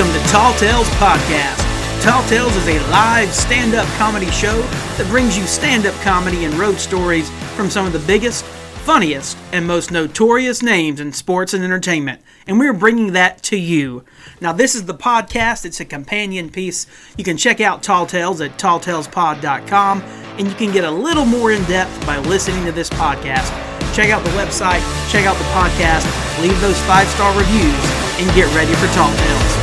Welcome to Tall Tales Podcast. Tall Tales is a live stand up comedy show that brings you stand up comedy and road stories from some of the biggest, funniest, and most notorious names in sports and entertainment. And we're bringing that to you. Now, this is the podcast, it's a companion piece. You can check out Tall Tales at talltalespod.com, and you can get a little more in depth by listening to this podcast. Check out the website, check out the podcast, leave those five star reviews, and get ready for Tall Tales.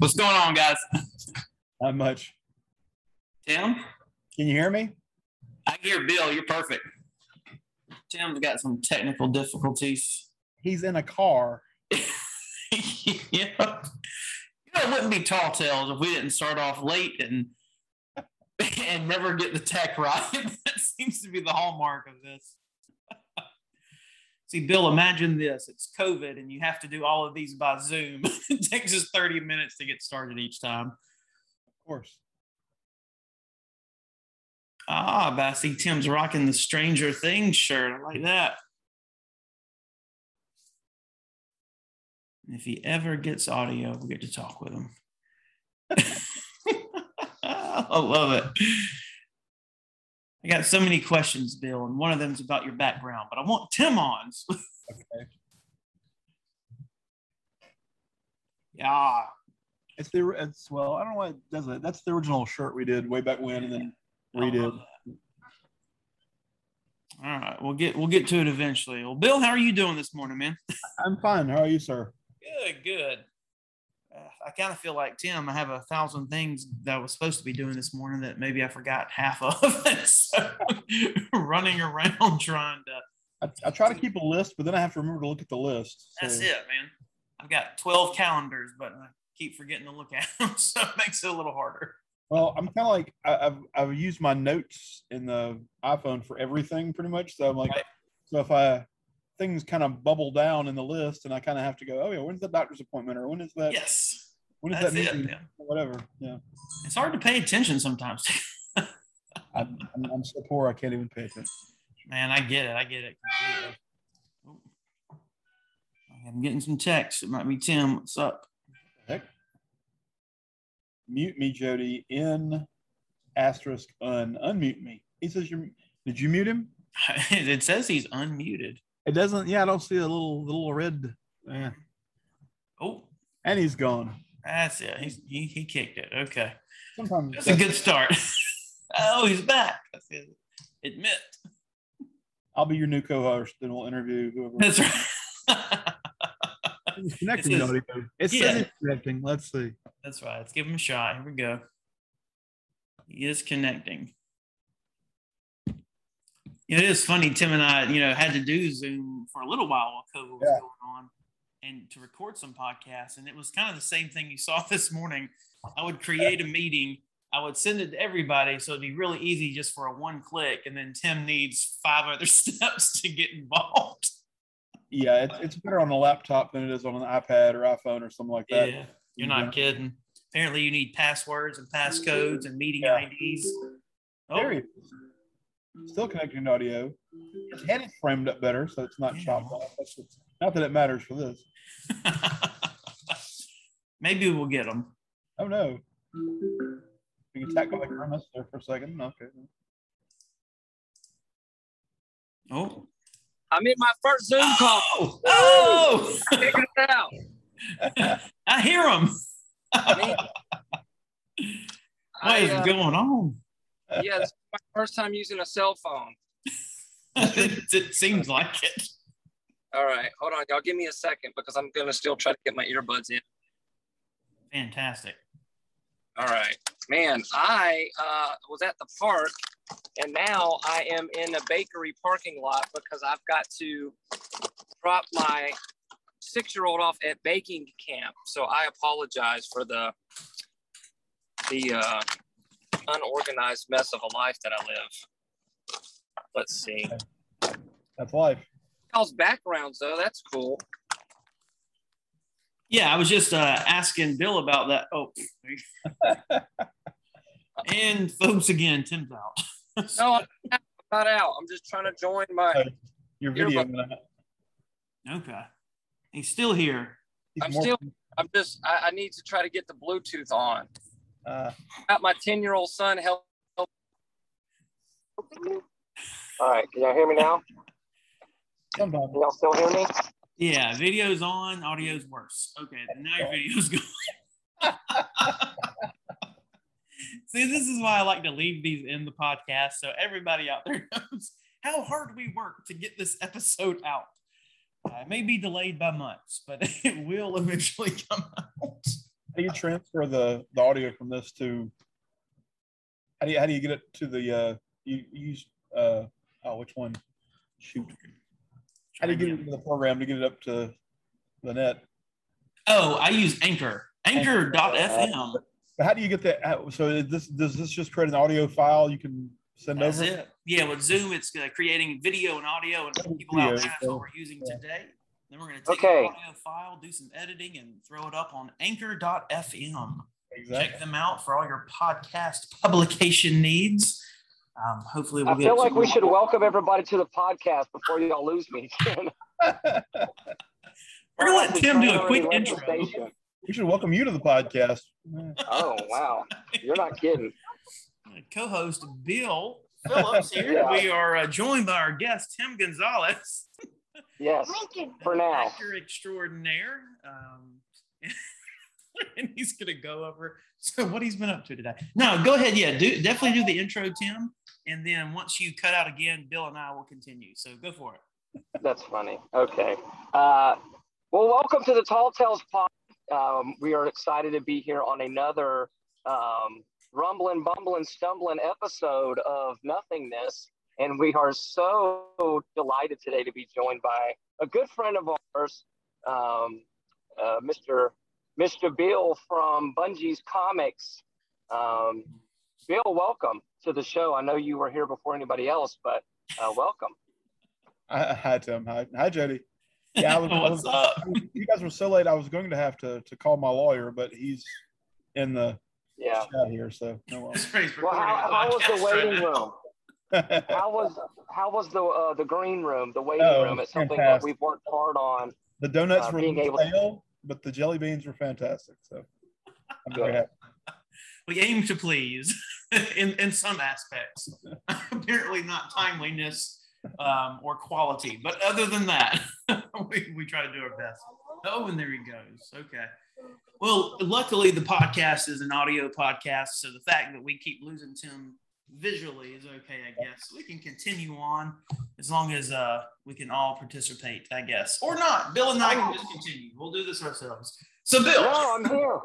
What's going on, guys? Not much. Tim? Can you hear me? I hear Bill. You're perfect. Tim's got some technical difficulties. He's in a car. yeah. You know, it wouldn't be tall tales if we didn't start off late and and never get the tech right. that seems to be the hallmark of this. See, Bill, imagine this. It's COVID and you have to do all of these by Zoom. it takes us 30 minutes to get started each time. Of course. Ah, but I see Tim's rocking the Stranger Things shirt. I like that. If he ever gets audio, we get to talk with him. I love it. I got so many questions, Bill, and one of them is about your background, but I want Tim on. Okay. yeah. It's the it's well, I don't know why it does it. That's the original shirt we did way back when, and then redid. All right, we'll get we'll get to it eventually. Well, Bill, how are you doing this morning, man? I'm fine. How are you, sir? Good, good. Uh, I kind of feel like Tim. I have a thousand things that I was supposed to be doing this morning that maybe I forgot half of. so running around trying to. I, I try to keep a list, but then I have to remember to look at the list. That's it, man. I've got twelve calendars, but I keep forgetting to look at them, so it makes it a little harder. Well, I'm kind of like I, I've I've used my notes in the iPhone for everything pretty much. So I'm like, Right. so if I things kind of bubble down in the list, and I kind of have to go, oh yeah, when's the doctor's appointment, or when is that? Yes, when is that's that it. meeting? Yeah. Whatever. Yeah. It's hard to pay attention sometimes. I'm, I'm, I'm so poor I can't even pay attention. Man, I get it. I get it. Oh. I'm getting some texts. It might be Tim. What's up? Heck. Mute me, Jody. In asterisk un unmute me. He says you did you mute him? it says he's unmuted. It doesn't. Yeah, I don't see a little little red. Yeah. Oh, And he's gone. that's it. He's, he, he kicked it. Okay. Sometimes That's a good start. oh, he's back. Admit. I'll be your new co-host, then we'll interview whoever. That's right. It's connecting It says- audio. It yeah. says it's connecting. Let's see. That's right. Let's give him a shot. Here we go. He is connecting. It is funny. Tim and I, you know, had to do Zoom for a little while while COVID was Yeah. going on, and to record some podcasts. And it was kind of the same thing you saw this morning. I would create a meeting. I would send it to everybody, so it'd be really easy just for a one click. And then Tim needs five other steps to get involved. Yeah, it's, it's better on a laptop than it is on an iPad or iPhone or something like that. Yeah, you're not kidding. Apparently, you need passwords and passcodes and meeting Yeah. IDs. Oh, There he is. Still connecting to audio. His head is framed up better, so it's not Yeah. chopped off. That's what's- not that it matters for this. Maybe we'll get them. Oh no. Being attacked by the grimace there for a second. Okay. Oh, I'm in my first Zoom call. oh, oh! Figured it out. I hear them. Man. What I, is uh, going on? yeah, this is my first time using a cell phone. it, seems like it. All right, hold on, y'all. Give me a second because I'm gonna still try to get my earbuds in. Fantastic. All right, man. I uh, was at the park, and now I am in a bakery parking lot because I've got to drop my six-year-old off at baking camp. So I apologize for the the uh, unorganized mess of a life that I live. Let's see. That's life. How's backgrounds though? That's cool. Yeah, I was just uh, asking Bill about that. Oh, and folks, again, Tim's out. No, I'm not out. I'm just trying to join my. Hey, Your video. welcome. okay, he's still here. he's I'm more- still- I'm just. I, I need to try to get the Bluetooth on. Uh, Got my ten year old son help. help- All right, can y'all hear me now? sometimes. Can y'all still hear me? Yeah, video's on, audio's worse. Okay, now your video's going. See, this is why I like to leave these in the podcast so everybody out there knows how hard we work to get this episode out. Uh, it may be delayed by months, but it will eventually come out. How do you transfer the, the audio from this to? How do you how do you get it to the uh you, you use uh oh which one? Shoot. How do you get it into the program to get it up to the net? Oh, I use Anchor. Anchor.fm. But how do you get that? So this does this just create an audio file you can send That's over? it. Yeah, with Zoom, it's uh, creating video and audio, and people out there, that's what we're using Yeah. today. Then we're going to take Okay. the audio file, do some editing, and throw it up on Anchor.fm. Exactly. Check them out for all your podcast publication needs. Um, hopefully, we'll I get feel like we should welcome everybody to the podcast before y'all lose me. We're gonna let Tim do a quick Already intro. the we should welcome you to the podcast. Oh wow, you're not kidding. Co-host Bill Phillips here. Yeah. We are uh, joined by our guest Tim Gonzalez. Yes, for now. actor extraordinaire. Um, and he's gonna go over so what he's been up to today. No, go ahead. Yeah, do definitely do the intro, Tim. And then once you cut out again, Bill and I will continue. So go for it. That's funny. Okay. Uh, well, welcome to the Tall Tales Pod. Um, we are excited to be here on another um, rumbling, bumbling, stumbling episode of Nothingness. And we are so delighted today to be joined by a good friend of ours, um, uh, Mr. Mr. Bill from Bunjee's Comics. Um, Bill, welcome to the show. I know you were here before anybody else, but uh, welcome. Hi, hi Tim. Hi, hi Jody. Yeah, I was, I What's was- up? you guys were so late. I was going to have to to call my lawyer, but he's in the Yeah. chat here, so no. well. Well, how, how was the right waiting now. room? How was how was the uh, the green room, the waiting Oh, room? It's something that we've worked hard on. the donuts Uh, were being able to- stale, but the jelly beans were fantastic. So I'm very happy. We aim to please in, in some aspects. Apparently not timeliness um, or quality, but other than that, we, we try to do our best. Oh, and there he goes. Okay. Well, luckily the podcast is an audio podcast, so the fact that we keep losing Tim visually is okay, I guess. We can continue on as long as uh, we can all participate, I guess, or not. Bill and I can just continue. We'll do this ourselves. So, Bill, No, I'm here.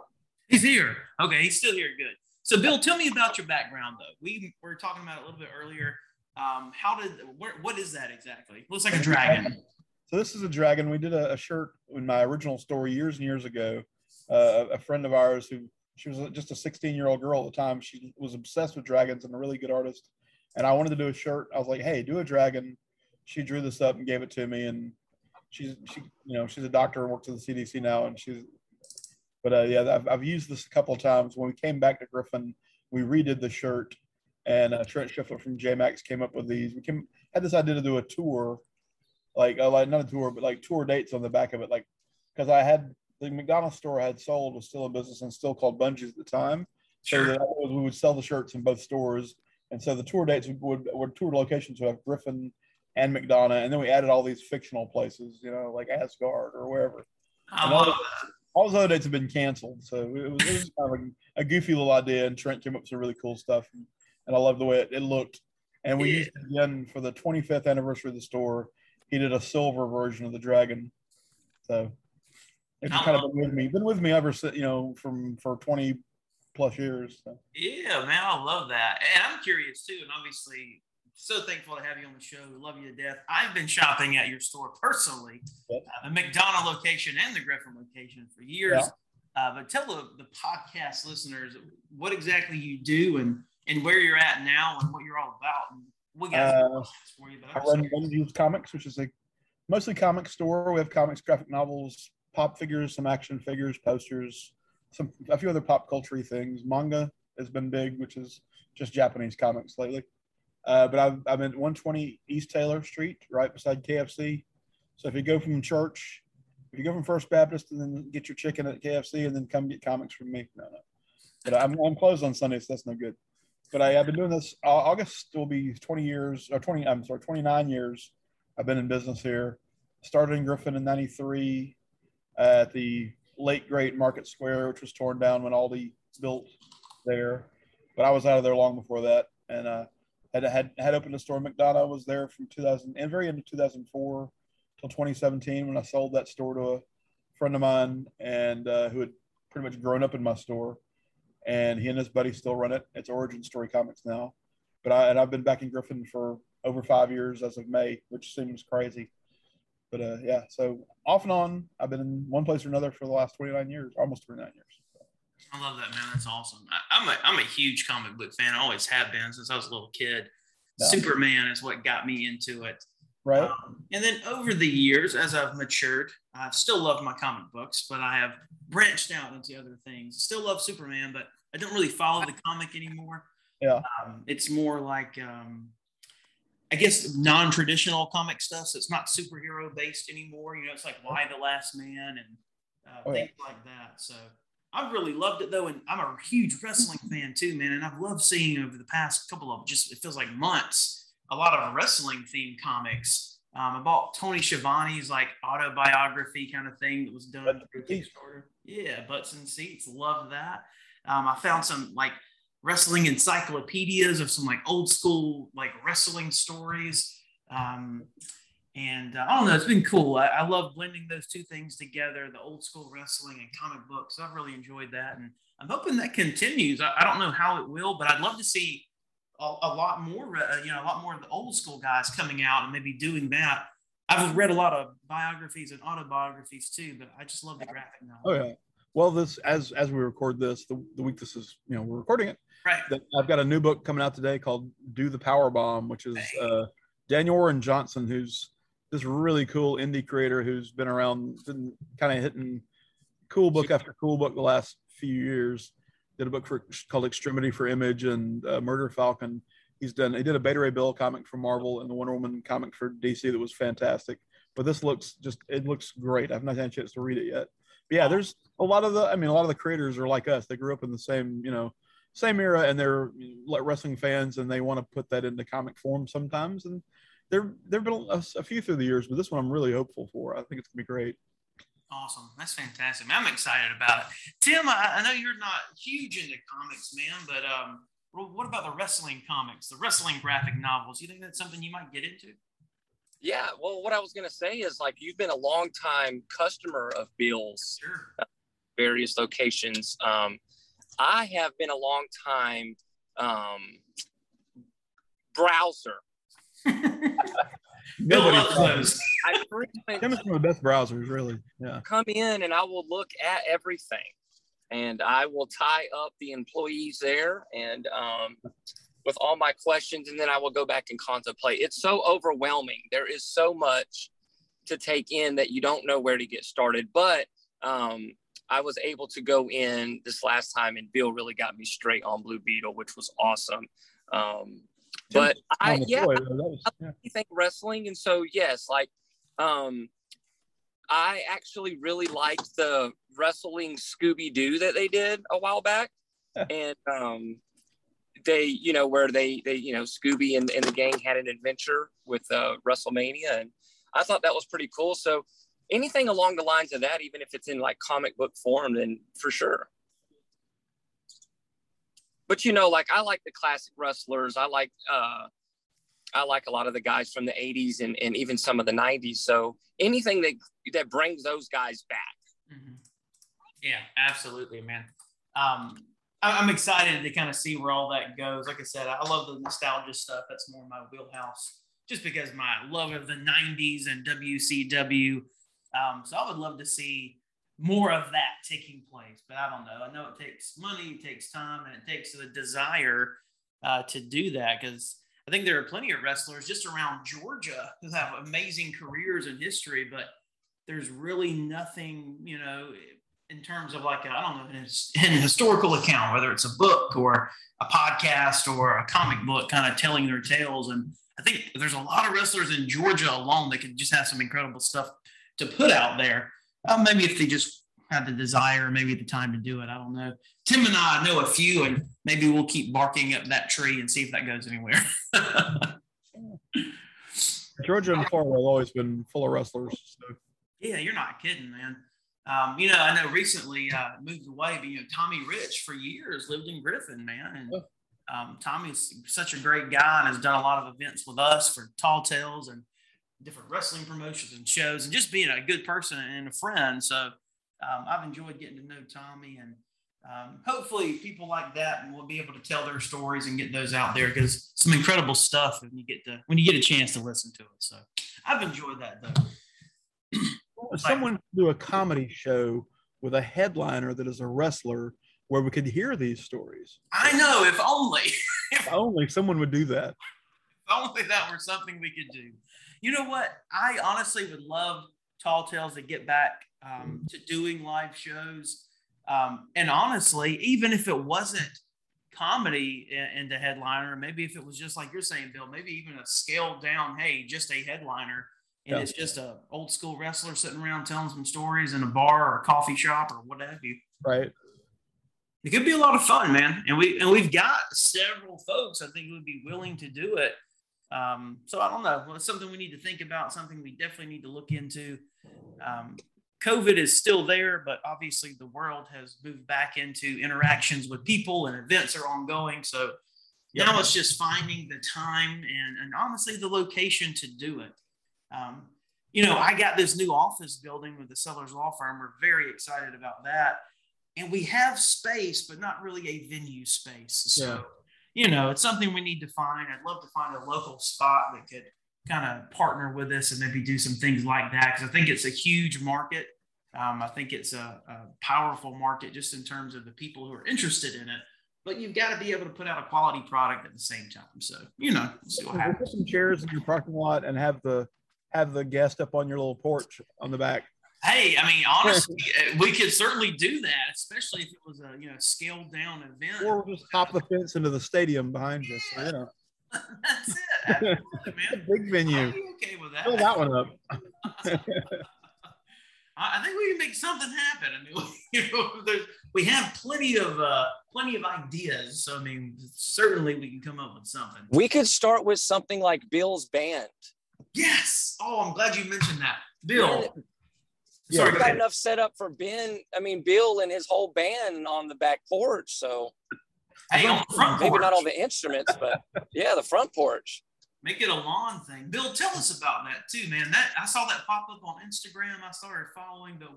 He's here. Okay, he's still here. Good. So, Bill, tell me about your background, though. We were talking about it a little bit earlier. Um, how did where, what is that exactly? Looks like a dragon. So this is a dragon. We did a, a shirt in my original story years and years ago. Uh, a friend of ours who she was just a 16 year old girl at the time. She was obsessed with dragons and a really good artist. And I wanted to do a shirt. I was like, "Hey, do a dragon." She drew this up and gave it to me. And she's she, you know, she's a doctor and works at the CDC now. And she's, but uh, yeah, I've, I've used this a couple of times. When we came back to Griffin, we redid the shirt, and uh, Trent Schiffler from JMax came up with these. We came had this idea to do a tour like uh, like not a tour, but like tour dates on the back of it, like because I had the McDonald's store I had sold was still in business and still called Bunjee's at the time. So that was, we would sell the shirts in both stores, and so the tour dates would would, tour locations would have Griffin and McDonough, and then we added all these fictional places, you know, like Asgard or wherever. I all, ah. love all those other dates have been canceled, so it was, it was kind of like a goofy little idea, and Trent came up with some really cool stuff, and, and I love the way it, it looked. And we Yeah. used it again for the 25th anniversary of the store. He did a silver version of the dragon, so it's kind of been with me, been with me ever since, you know, from for 20 plus years. So. Yeah, man, I love that. And I'm curious too. And obviously, so thankful to have you on the show. Love you to death. I've been shopping at your store personally, Yep. uh, the McDonough location and the Griffin location for years. Uh, but tell the, the podcast listeners what exactly you do and, and where you're at now and what you're all about. And we got Uh, for you. I run Bunjee's Comics, which is a mostly comic store. We have comics, graphic novels, pop figures, some action figures, posters, some a few other pop culture things. Manga has been big, which is just Japanese comics lately. Uh, but I've, I'm at 120 East Taylor Street, right beside KFC. So if you go from church, if you go from First Baptist and then get your chicken at KFC and then come get comics from me, no, no. But I'm, I'm closed on Sunday, so that's no good. But I, I've been doing this. Uh, August will be 20 years or 20. I'm sorry, 29 years. I've been in business here. Started in Griffin in '93 at the late great Market Square, which was torn down when Aldi built there. But I was out of there long before that, and uh, had had had opened a store. McDonough was there from 2000 and very into 2004 till 2017 when I sold that store to a friend of mine and uh, who had pretty much grown up in my store. And he and his buddy still run it. It's Origin Story Comics now, but I and I've been back in Griffin for over five years as of May, which seems crazy. But uh, yeah, so off and on, I've been in one place or another for the last 29 years, almost 29 years. I love that, man. That's awesome. I, I'm a I'm a huge comic book fan. I always have been since I was a little kid. Superman is what got me into it. Right? Um, and then over the years, as I've matured, I've still loved my comic books, but I have branched out into other things. Still love Superman, but I don't really follow the comic anymore. Yeah. Um, it's more like, um, I guess, non traditional comic stuff. So it's not superhero based anymore. You know, it's like Y: The Last Man and uh, Oh, yeah. things like that. So I've really loved it though. And I'm a huge wrestling fan too, man. And I've loved seeing over the past couple of just, it feels like months, a lot of wrestling themed comics. Um, I bought Tony Schiavone's like autobiography kind of thing that was done Butts through. Kickstarter. Yeah, butts and seats. Love that. Um, I found some like wrestling encyclopedias of some like old school like wrestling stories. Um, and uh, I don't know, it's been cool. I, I love blending those two things together, the old school wrestling and comic books. I've really enjoyed that. And I'm hoping that continues. I, I don't know how it will, but I'd love to see a, a lot more, uh, you know, a lot more of the old school guys coming out and maybe doing that. I've read a lot of biographies and autobiographies too, but I just love the graphic novel. Oh yeah. Well, this as as we record this, the, the week this is, you know, we're recording it. Right. that I've got a new book coming out today called "Do the Power Bomb," which is uh, Daniel Warren Johnson, who's this really cool indie creator who's been around, been kind of hitting cool book after cool book the last few years. Did a book for called Extremity for Image and uh, Murder Falcon. He's done. He did a Beta Ray Bill comic for Marvel and the Wonder Woman comic for DC that was fantastic. But this looks just it looks great. I've not had a chance to read it yet. But yeah, there's a lot of the. I mean, a lot of the creators are like us. They grew up in the same, you know, same era, and they're like wrestling fans, and they want to put that into comic form sometimes. And there, there've been a, a few through the years, but this one I'm really hopeful for. I think it's gonna be great. Awesome. That's fantastic. Man, I'm excited about it. Tim, I, I know you're not huge into comics, man, but um, what about the wrestling comics, the wrestling graphic novels? You think that's something you might get into? Yeah, well, what I was gonna say is like you've been a long time customer of Bill's Sure. various locations. Um, I have been a long time um, browser. Nobody- loves. I frequent Tim is of the best browsers, really. Yeah. come in and I will look at everything, and I will tie up the employees there and um, with all my questions, and then I will go back and contemplate. It's so overwhelming. There is so much to take in that you don't know where to get started. But um, I was able to go in this last time, and Bill really got me straight on Blue Beetle, which was awesome. Um, but I, yeah, though, that was- wrestling and so yes like um i actually really liked the wrestling scooby-doo that they did a while back and um they you know where they they you know scooby and, and the gang had an adventure with uh wrestlemania and i thought that was pretty cool so anything along the lines of that even if it's in like comic book form then for sure but you know like i like the classic wrestlers i like uh I like a lot of the guys from the 80s and, and even some of the 90s. So anything that that brings those guys back. Mhm. Yeah, absolutely, man. Um, I'm excited to kind of see where all that goes. Like I said, I love the nostalgia stuff. That's more my wheelhouse, just because my love of the '90s and WCW. Um, so I would love to see more of that taking place. But I don't know. I know it takes money, it takes time, and it takes the desire uh, to do that because I think there are plenty of wrestlers just around Georgia who have amazing careers and history, but there's really nothing, you know, in terms of like I don't know, an, an historical account, whether it's a book or a podcast or a comic book, kind of telling their tales. And I think there's a lot of wrestlers in Georgia alone that could just have some incredible stuff to put out there. Uh, maybe if they just had the desire, maybe the time to do it. I don't know. Tim and I know a few, and maybe we'll keep barking up that tree and see if that goes anywhere. Georgia and Florida have always been full of wrestlers. So. Yeah, you're not kidding, man. Um, you know, I know recently uh, moved away, but you know, Tommy Rich for years lived in Griffin, man, and um, Tommy's such a great guy and has done a lot of events with us for Tall Tales and different wrestling promotions and shows, and just being a good person and a friend. So um, I've enjoyed getting to know Tommy, and um, hopefully people like that will be able to tell their stories and get those out there because some incredible stuff when you get to when you get a chance to listen to it. So I've enjoyed that though. Someone do a comedy show with a headliner that is a wrestler where we could hear these stories. I know, if only. if only someone would do that. If only that were something we could do. You know what? I honestly would love Tall Tales to get back um, to doing live shows. Um, and honestly, even if it wasn't comedy in, the headliner, maybe if it was just like you're saying, Bill, maybe even a scaled down, hey, just a headliner and yeah. it's just a old school wrestler sitting around telling some stories in a bar or a coffee shop or what have you. Right. It could be a lot of fun, man. And we and we've got several folks I think would be willing to do it. Um, so I don't know. Well, it's something we need to think about. Something we definitely need to look into. Um, COVID is still there, but obviously the world has moved back into interactions with people and events are ongoing. So now it's just finding the time and, and honestly the location to do it. Um, you know, I got this new office building with the Sellers Law Firm. We're very excited about that. And we have space, but not really a venue space. So, yeah. you know, it's something we need to find. I'd love to find a local spot that could kind of partner with us and maybe do some things like that. Cause I think it's a huge market. Um, I think it's a, a, powerful market just in terms of the people who are interested in it. But you've got to be able to put out a quality product at the same time. So, you know, we'll see what happens. Put some chairs in your parking lot and have the have the guest up on your little porch on the back. Hey, I mean, honestly, uh, we could certainly do that, especially if it was a you know scaled down event. Or we'll just hop the fence into the stadium behind you. So, you know. That's it. Absolutely, man. Big venue. okay with that? Fill that one up. I think we can make something happen. I mean, you know, we have plenty of uh, plenty of ideas. So I mean, certainly we can come up with something. We could start with something like Bill's band. Yes. Oh, I'm glad you mentioned that. Bill. Yeah. Sorry, got enough set up for Ben. I mean, Bill and his whole band on the back porch. So hey, on the front maybe porch. not all the instruments, but yeah, the front porch. Make it a lawn thing. Bill, tell us about that too, man. That I saw that pop up on Instagram. I started following the.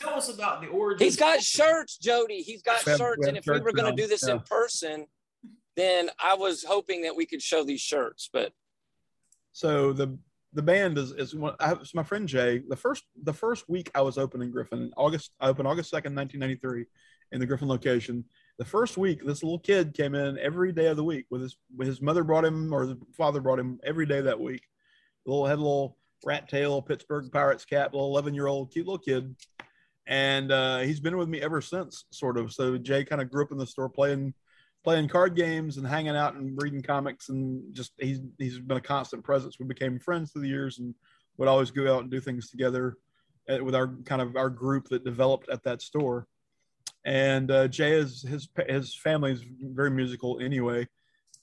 Tell us about the origin. He's got shirts, Jody. He's got shirts, and if we were going to do this yeah. in person, then I was hoping that we could show these shirts, but so the the band is is one. I, it's my friend Jay. The first the first week I was open in Griffin, August. I opened August second, nineteen ninety three, in the Griffin location. The first week, this little kid came in every day of the week with his his mother brought him or his father brought him every day that week. The little had a little rat tail, Pittsburgh Pirates cap, little eleven year old cute little kid, and uh, he's been with me ever since. Sort of. So Jay kind of grew up in the store playing playing card games and hanging out and reading comics and just he's he's been a constant presence. We became friends through the years and would always go out and do things together uh, with our kind of our group that developed at that store. And uh, Jay is his his family is very musical anyway,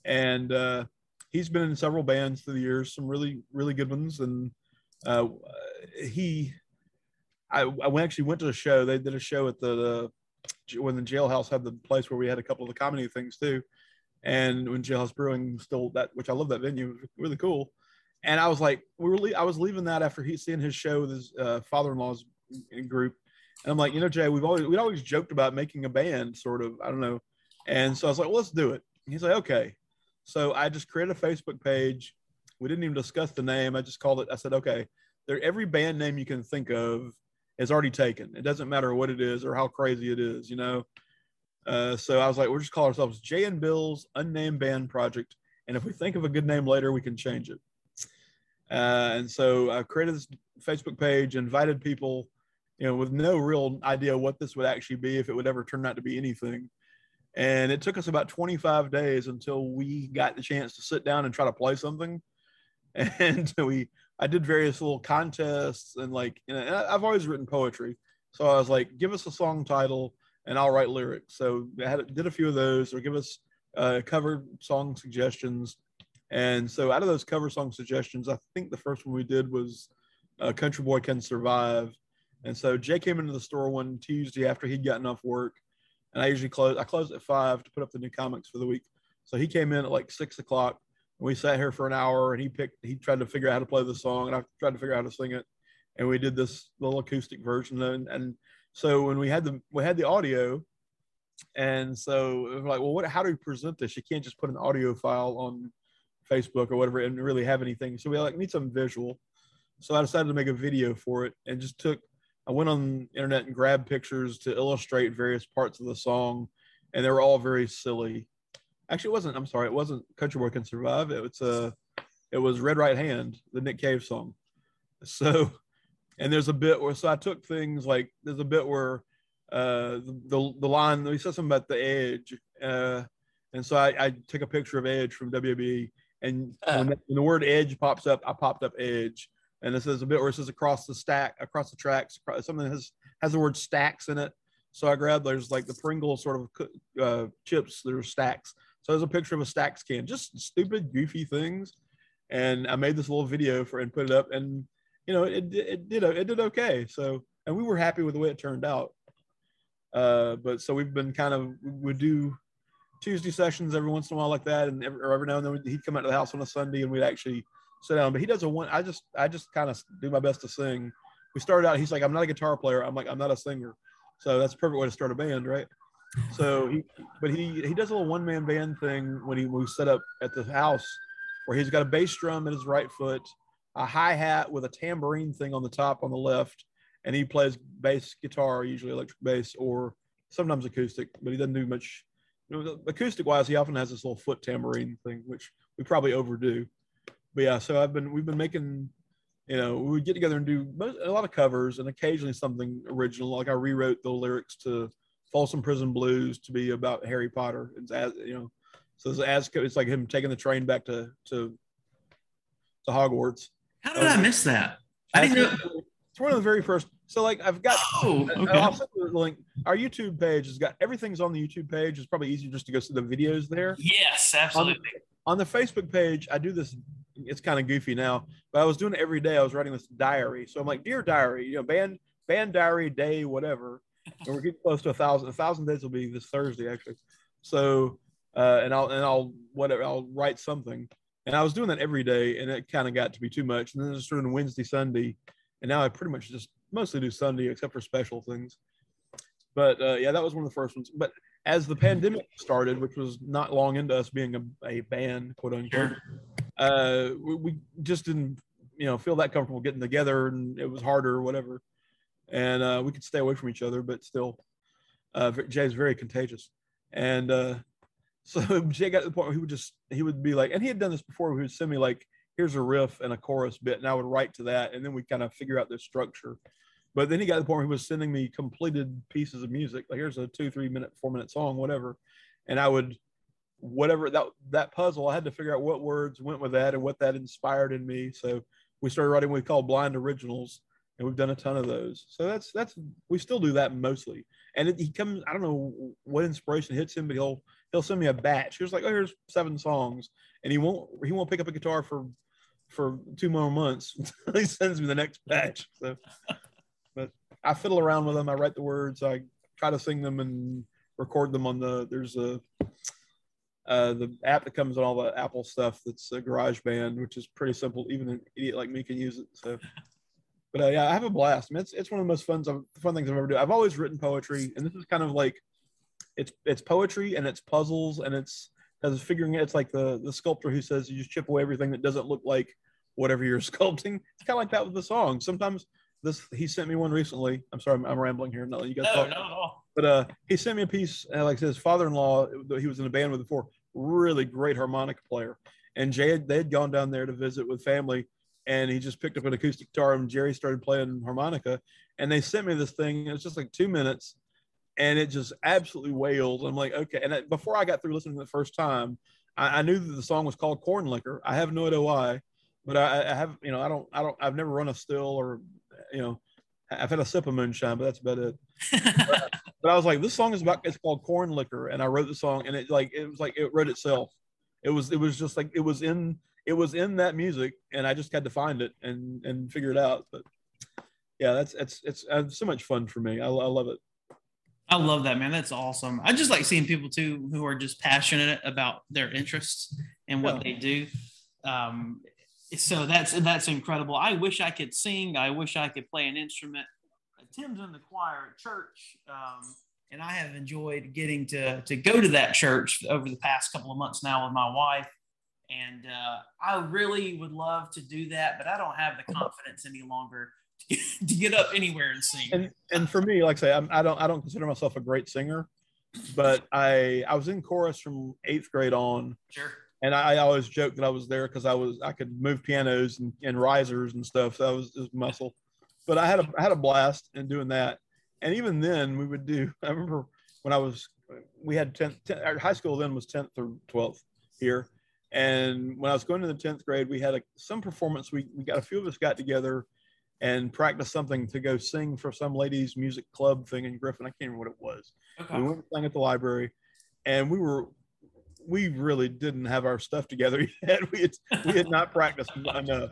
and uh, he's been in several bands through the years, some really really good ones. And uh, he, I, I actually went to a show. They did a show at the, the when the jailhouse had the place where we had a couple of the comedy things too. And when Jailhouse Brewing still that, which I love that venue, really cool. And I was like, we were, I was leaving that after he seeing his show with his uh, father-in-law's group. And I'm like, you know, Jay, we've always, we'd always joked about making a band sort of, I don't know. And so I was like, well, let's do it. And he's like, okay. So I just created a Facebook page. We didn't even discuss the name. I just called it. I said, okay, there every band name you can think of is already taken. It doesn't matter what it is or how crazy it is, you know. Uh, so I was like, we'll just call ourselves Jay and Bill's Unnamed Band Project, and if we think of a good name later, we can change it. Uh, and so I created this Facebook page, invited people, you know, with no real idea what this would actually be, if it would ever turn out to be anything. And it took us about 25 days until we got the chance to sit down and try to play something. And we, I did various little contests and like, you know, I've always written poetry. So I was like, give us a song title and I'll write lyrics. So I had, did a few of those or give us uh, cover song suggestions and so out of those cover song suggestions, I think the first one we did was uh, Country Boy Can Survive. And so Jay came into the store one Tuesday after he'd gotten off work. And I usually close, I close at five to put up the new comics for the week. So he came in at like six o'clock and we sat here for an hour and he picked, he tried to figure out how to play the song and I tried to figure out how to sing it. And we did this little acoustic version. And, and so when we had the, we had the audio, and so like, well, what, how do we present this? You can't just put an audio file on Facebook or whatever and really have anything. So we like need some visual. So I decided to make a video for it and just took I went on internet and grabbed pictures to illustrate various parts of the song and they were all very silly. Actually it wasn't I'm sorry, it wasn't Country Boy Can Survive. It was uh it was Red Right Hand, the Nick Cave song. So and there's a bit where so I took things like there's a bit where uh the the line we said something about the edge uh and so I, I took a picture of Edge from WWE and uh, when, the, when, the, word edge pops up, I popped up edge. And this is a bit where it says across the stack, across the tracks, something that has, has the word stacks in it. So I grabbed, there's like the Pringle sort of uh, chips, there's Stax. There's a picture of a Stax can, just stupid, goofy things. And I made this little video for and put it up and, you know, it, it did, it did okay. So, and we were happy with the way it turned out. Uh, but so we've been kind of, we do Tuesday sessions every once in a while like that, and every, every now and then he'd come out to the house on a Sunday and we'd actually sit down. But he does a one. I just I just kind of do my best to sing. We started out. He's like, I'm not a guitar player. I'm like, I'm not a singer. So that's a perfect way to start a band, right? So he, but he he does a little one man band thing when he we set up at the house, where he's got a bass drum at his right foot, a hi hat with a tambourine thing on the top on the left, and he plays bass guitar, usually electric bass or sometimes acoustic, but he doesn't do much acoustic wise, he often has this little foot tambourine thing, which we probably overdo. But yeah, so I've been we've been making, you know, we would get together and do a lot of covers and occasionally something original. Like I rewrote the lyrics to Folsom Prison Blues to be about Harry Potter. It's as you know, so it's as it's like him taking the train back to to to Hogwarts. How did I miss that? I didn't know. It's one of the very first. So like I've got. Oh, okay. I'll send the link. Our YouTube page has got everything's on the YouTube page. It's probably easier just to go see the videos there. Yes, absolutely. On the, on the Facebook page, I do this. It's kind of goofy now, but I was doing it every day. I was writing this diary. So I'm like, dear diary, you know, band band diary day, whatever. And we're getting close to a thousand. A thousand days will be this Thursday, actually. So uh, and I'll and I'll whatever I'll write something. And I was doing that every day, and it kind of got to be too much. And then just doing Wednesday, Sunday and now I pretty much just mostly do Sunday except for special things. But uh, yeah, that was one of the first ones. But as the pandemic started, which was not long into us being a, a band, quote unquote, uh, we, we, just didn't, you know, feel that comfortable getting together, and it was harder or whatever. And uh, we could stay away from each other, but still, uh, Jay's very contagious. And uh, so Jay got to the point where he would just he would be like, and he had done this before. He would send me like here's a riff and a chorus bit, and I would write to that, and then we kind of figure out the structure. But then he got to the point where he was sending me completed pieces of music, like here's a two, three minute, four minute song, whatever, and I would whatever that that puzzle i had to figure out what words went with that and what that inspired in me so we started writing what we call blind originals and we've done a ton of those so that's that's we still do that mostly and it, he comes i don't know what inspiration hits him but he'll he'll send me a batch here's like oh here's seven songs and he won't he won't pick up a guitar for for two more months he sends me the next batch. So, but I fiddle around with them. I write the words. I try to sing them and record them on the. There's a uh, the app that comes on all the Apple stuff. That's a GarageBand, which is pretty simple. Even an idiot like me can use it. So, but uh, yeah, I have a blast. I mean, it's it's one of the most fun fun things I've ever done. I've always written poetry, and this is kind of like it's it's poetry and it's puzzles and it's as figuring it's like the the sculptor who says you just chip away everything that doesn't look like whatever you're sculpting. It's kind of like that with the song. Sometimes this he sent me one recently. I'm sorry, I'm, I'm rambling here. No, you guys No, talk. not at all. But uh, he sent me a piece. Uh, like his father-in-law, he was in a band with before, really great harmonica player. And Jay, had, they had gone down there to visit with family, and he just picked up an acoustic guitar, and Jerry started playing harmonica. And they sent me this thing. It was just like two minutes, and it just absolutely wailed. I'm like, okay. And before I got through listening the first time, I, I knew that the song was called Corn Liquor. I have no idea why, but I, I have, you know, I don't, I don't, I've never run a still or, you know, I've had a sip of moonshine, but that's about it but I was like, this song is about it's called Corn Liquor, and I wrote the song, and it like it was like it wrote itself. It was it was just like it was in it was in that music, and I just had to find it and and figure it out. But yeah, that's it's it's, it's so much fun for me. I, I love it. I love that, man. That's awesome. I just like seeing people too who are just passionate about their interests and what Yeah. they do. Um, so that's that's incredible. I wish I could sing. I wish I could play an instrument. Tim's in the choir at church, um, and I have enjoyed getting to to go to that church over the past couple of months now with my wife. And uh, I really would love to do that, but I don't have the confidence any longer to get, to get up anywhere and sing. And and for me, like I say, I'm, I don't I don't consider myself a great singer, but I I was in chorus from eighth grade on, sure. and I, I always joke that I was there because I was I could move pianos and, and risers and stuff. So that was just muscle. But I had a I had a blast in doing that. And even then, we would do. I remember when I was we had 10th, 10th our high school then was 10th or 12th here. And when I was going to the 10th grade, we had a, some performance. We, we got a few of us got together and practiced something to go sing for some ladies' music club thing in Griffin. I can't remember what it was. Okay. We went sang at the library, and we were we really didn't have our stuff together yet. We had we had not practiced enough.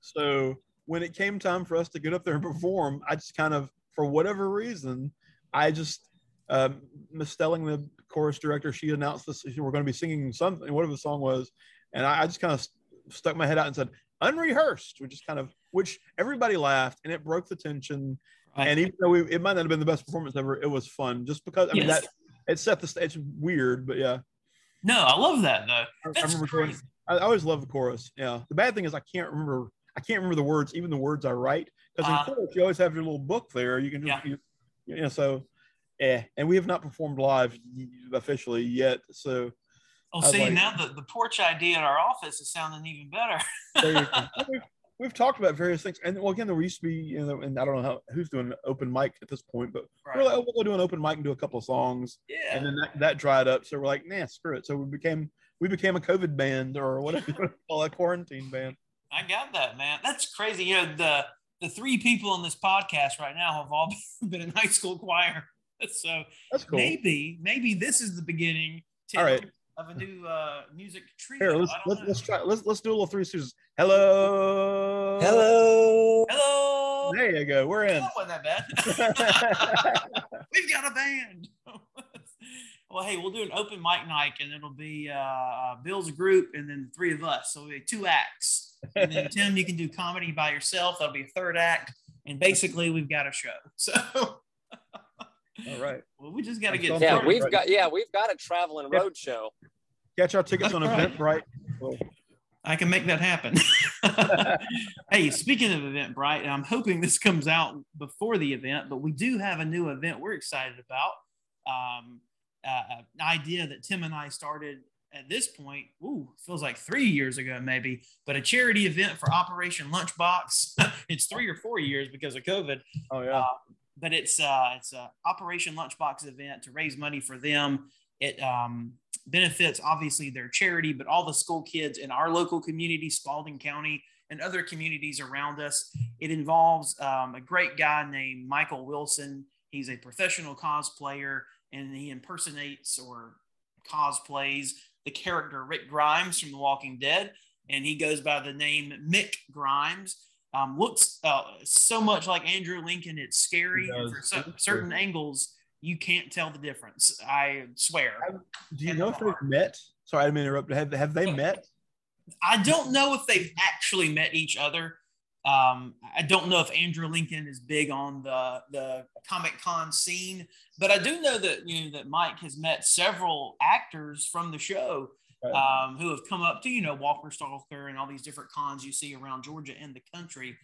So when it came time for us to get up there and perform, I just kind of, for whatever reason, I just um, Miss Stelling, the chorus director, she announced this. We're going to be singing something, whatever the song was, and I, I just kind of stuck my head out and said unrehearsed, which is kind of which everybody laughed and it broke the tension. Right. And even though we, it might not have been the best performance ever, it was fun just because. I mean Yes. that it set the stage. It's weird, but yeah. No, I love that though. I, I That's remember going. I, I always love the chorus. Yeah. The bad thing is I can't remember. I can't remember the words, even the words I write, because in Uh, chorus you always have your little book there. You can just, Yeah. you, you know, so yeah. And we have not performed live officially yet. So Oh, see, like- now the, the porch idea in our office is sounding even better. there you go. we've, we've talked about various things, and well, again, there used to be, you know, and I don't know how who's doing open mic at this point, but Right. we're like, oh, we'll do an open mic and do a couple of songs, Yeah. and then that, that dried up. So we're like, nah, screw it. So we became we became a COVID band or whatever you want to call a quarantine band. I got that, man. That's crazy. You know, the the three people in this podcast right now have all been in high school choir. So That's cool. maybe, maybe this is the beginning Tim, All right. of a new uh, music trio. Here, let's let's, let's try. Let's let's do a little three Suses. Hello. Hello. Hello. There you go. We're in. That wasn't that bad. We've got a band. well, hey, we'll do an open mic night, and it'll be uh, uh, Bill's group, and then the three of us. So it'll be two acts. And then Tim, you can do comedy by yourself. That'll be a third act, and basically we've got a show. So All right. well, we just got to get so Yeah, started. we've got yeah, we've got a traveling Yeah. road show. Catch our tickets on That's right. Eventbrite. I can make that happen. hey, speaking of Eventbrite, I'm hoping this comes out before the event, but we do have a new event we're excited about. Um, uh, an idea that Tim and I started at this point, ooh, feels like three years ago, maybe, but a charity event for Operation Lunchbox. it's three or four years because of COVID Oh yeah. But it's uh, it's a Operation Lunchbox event to raise money for them. It um, benefits obviously their charity, but all the school kids in our local community, Spalding County, and other communities around us. It involves um, a great guy named Michael Wilson. He's a professional cosplayer, and he impersonates or cosplays the character Rick Grimes from The Walking Dead, and he goes by the name Mick Grimes. Um, looks uh, so much like Andrew Lincoln, it's scary. Does. For It's certain angles, you can't tell the difference. I swear. Do you know if they've met? Sorry, I didn't mean interrupt. Have have they met? I don't know if they've actually met each other. Um, I don't know if Andrew Lincoln is big on the the Comic Con scene, but I do know that you know that Mike has met several actors from the show Right. um, who have come up to you know Walker Stalker and all these different cons you see around Georgia and the country.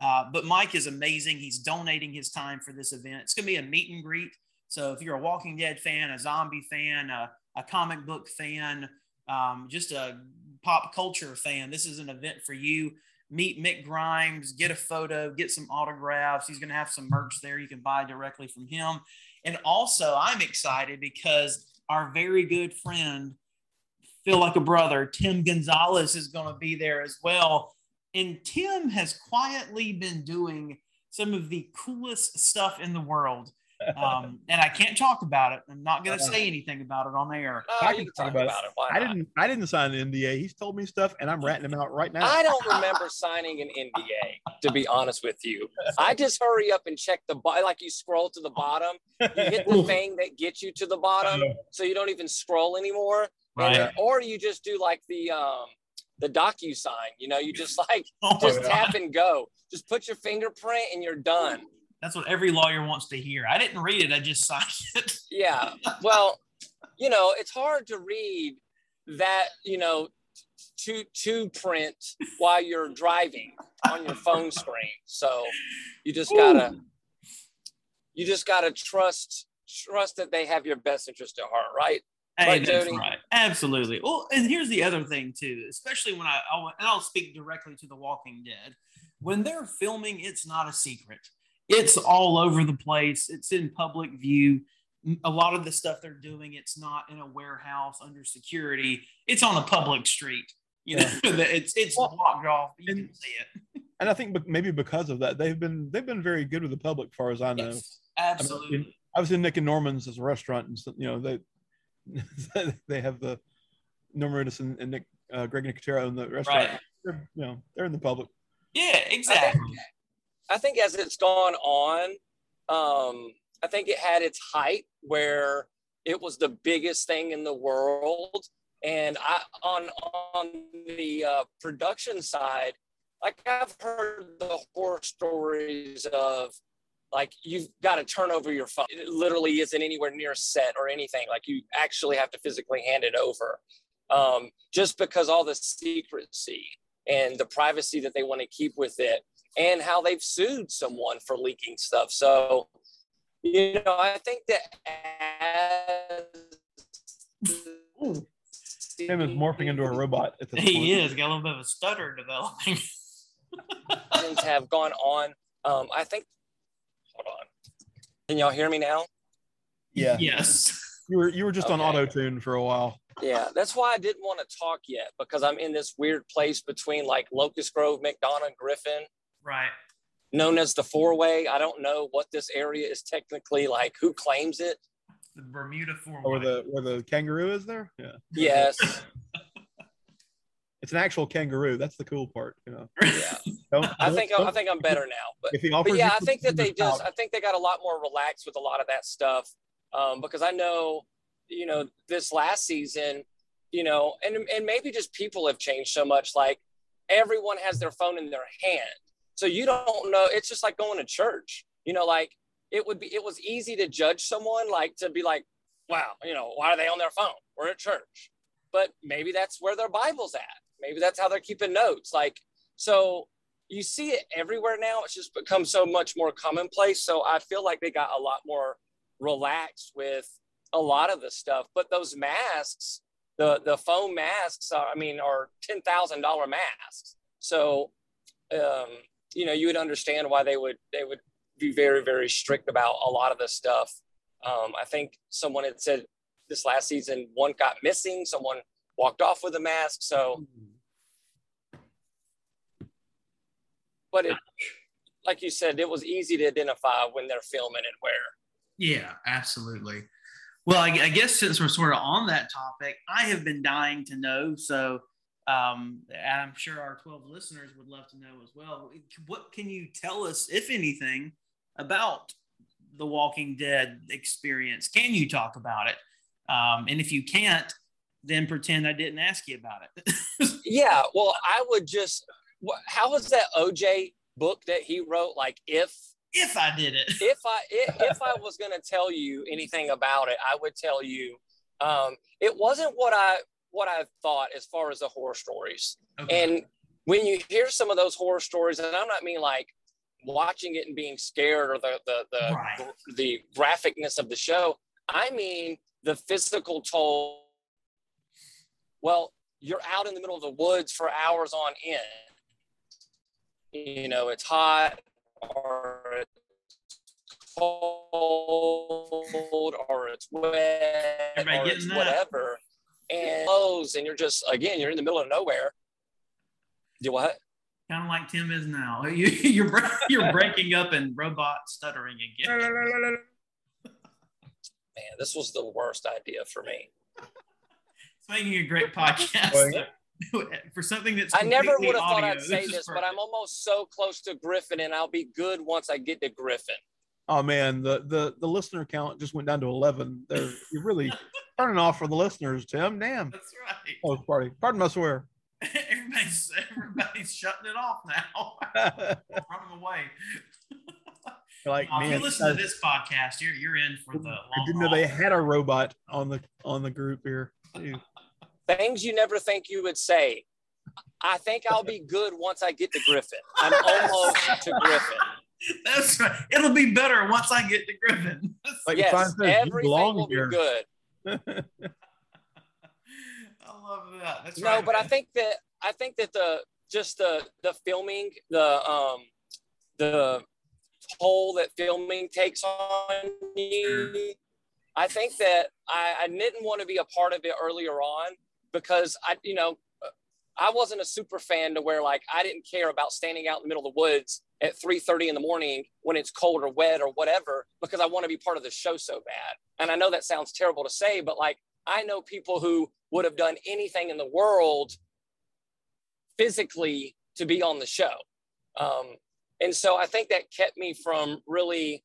Uh, but Mike is amazing. He's donating his time for this event. It's going to be a meet and greet. So if you're a Walking Dead fan, a zombie fan, a, a comic book fan, um, just a pop culture fan, this is an event for you. Meet Mick Grimes, get a photo, get some autographs. He's going to have some merch there you can buy directly from him. And also, I'm excited because our very good friend, feel like a brother, Tim Gonzalez is going to be there as well. And Tim has quietly been doing some of the coolest stuff in the world. Um, and I can't talk about it. I'm not going to say anything about it on air. Uh, I can can talk talk about about it. it. Why I didn't. I didn't sign the NDA. He's told me stuff, and I'm ratting him out right now. I don't remember signing an NDA, to be honest with you. I just hurry up and check the bottom. Like you scroll to the bottom, you hit the thing that gets you to the bottom, so you don't even scroll anymore. And or you just do like the um the DocuSign. You know, you just like just yeah. tap and go. Just put your fingerprint and you're done. That's what every lawyer wants to hear. I didn't read it. I just signed it. Yeah. Well, you know, it's hard to read that, you know, to to print while you're driving on your phone screen. So you just gotta you just gotta trust trust that they have your best interest at heart, right? Hey, Right, that's right. Absolutely. Well, and here's the other thing too, especially when I, I'll, and I'll speak directly to The Walking Dead. When they're filming, it's not a secret. It's all over the place. It's in public view. A lot of the stuff they're doing, it's not in a warehouse under security. It's on a public street. You know, it's it's Well, blocked off. You and- can see it. and I think maybe because of that, they've been they've been very good with the public, far as I know. Yes, absolutely. I was in Nick and Norman's as a restaurant, and so, you know they they have the Norman Reedus and, and Nick uh, Greg Nicotero in the restaurant. Right. They're, you know they're in the public. Yeah, exactly. I think as it's gone on, um, I think it had its height where it was the biggest thing in the world. And I on on the uh, production side, like I've heard the horror stories of like you've got to turn over your phone. It literally isn't anywhere near set or anything. Like you actually have to physically hand it over, um, just because all the secrecy and the privacy that they want to keep with it and how they've sued someone for leaking stuff. So, you know, I think that as Him is morphing into a robot at this point. He is got a little bit of a stutter developing. things have gone on. Um, I think. Hold on. Can y'all hear me now? Yeah. yes. You were you were just on auto tune for a while. Yeah, that's why I didn't want to talk yet because I'm in this weird place between like Locust Grove, McDonough, Griffin, Right. known as the four way. I don't know what this area is technically like, who claims it. The Bermuda Four Or the where the kangaroo is there. Yeah. Yes. It's an actual kangaroo. That's the cool part. You know. Yeah. Don't, I think I think I'm better now. But if he offers but yeah, I think that they just I think they got a lot more relaxed with a lot of that stuff. Um, because I know, you know, this last season, you know, and and maybe just people have changed so much. Like everyone has their phone in their hand, so you don't know. It's just like going to church. You know, like it would be. It was easy to judge someone, like to be like, wow, you know, why are they on their phone? We're at church, but maybe that's where their Bible's at. Maybe that's how they're keeping notes. Like so you see it everywhere now. It's just become so much more commonplace. So I feel like they got a lot more relaxed with a lot of the stuff. But those masks, the the foam masks, are, I mean, are ten thousand dollar masks. So um, you know, you would understand why they would they would be very very strict about a lot of the stuff. Um, I think someone had said this last season one got missing, someone walked off with a mask. So but it like you said it was easy to identify when they're filming and where Yeah, absolutely. Well, I, I guess since we're sort of on that topic, I have been dying to know. So, um, and I'm sure our 12 listeners would love to know as well. What can you tell us, if anything, about the Walking Dead experience? Can you talk about it? Um, and if you can't, then pretend I didn't ask you about it. yeah well i would just how was that oj book that he wrote like if if I did it. if i if, if i was going to tell you anything about it i would tell you um it wasn't what i what i thought as far as the horror stories Okay. And when you hear some of those horror stories, and I'm not mean like watching it and being scared or the the the, Right. the graphicness of the show. I mean the physical toll. Well, you're out in the middle of the woods for hours on end. You know, it's hot or it's cold or it's wet Everybody or it's that? whatever. And clothes, and you're just again, you're in the middle of nowhere. Do what? Kind of like Tim is now. You, you're you're breaking up and robot stuttering again. Man, this was the worst idea for me. It's making a great podcast for something that's. I never would have thought I'd say is this, but. I'm almost so close to Griffin, and I'll be good once I get to Griffin. Oh man, the the the listener count just went down to eleven. They're you're really turning off for the listeners, Tim. Damn. That's right. Oh, party. Pardon my swear. Everybody's everybody's shutting it off now. Running away. like Now, if you listen to this podcast, you're you're in for the. I didn't know haul. they had a robot on the on the group here. Jeez. Things you never think you would say. I think I'll be good once I get to Griffin. I'm almost to Griffin. That's right. It'll be better once I get to Griffin. Like Yes, says, you everything belong will be good. I love that. That's No, right. but I think that I think that the just the the filming, the um the toll that filming takes on you. I think that I, I didn't want to be a part of it earlier on because I, you know, I wasn't a super fan to where like I didn't care about standing out in the middle of the woods at 3:30 in the morning when it's cold or wet or whatever because I want to be part of the show so bad. And I know that sounds terrible to say, but like I know people who would have done anything in the world physically to be on the show. Um, and so I think that kept me from really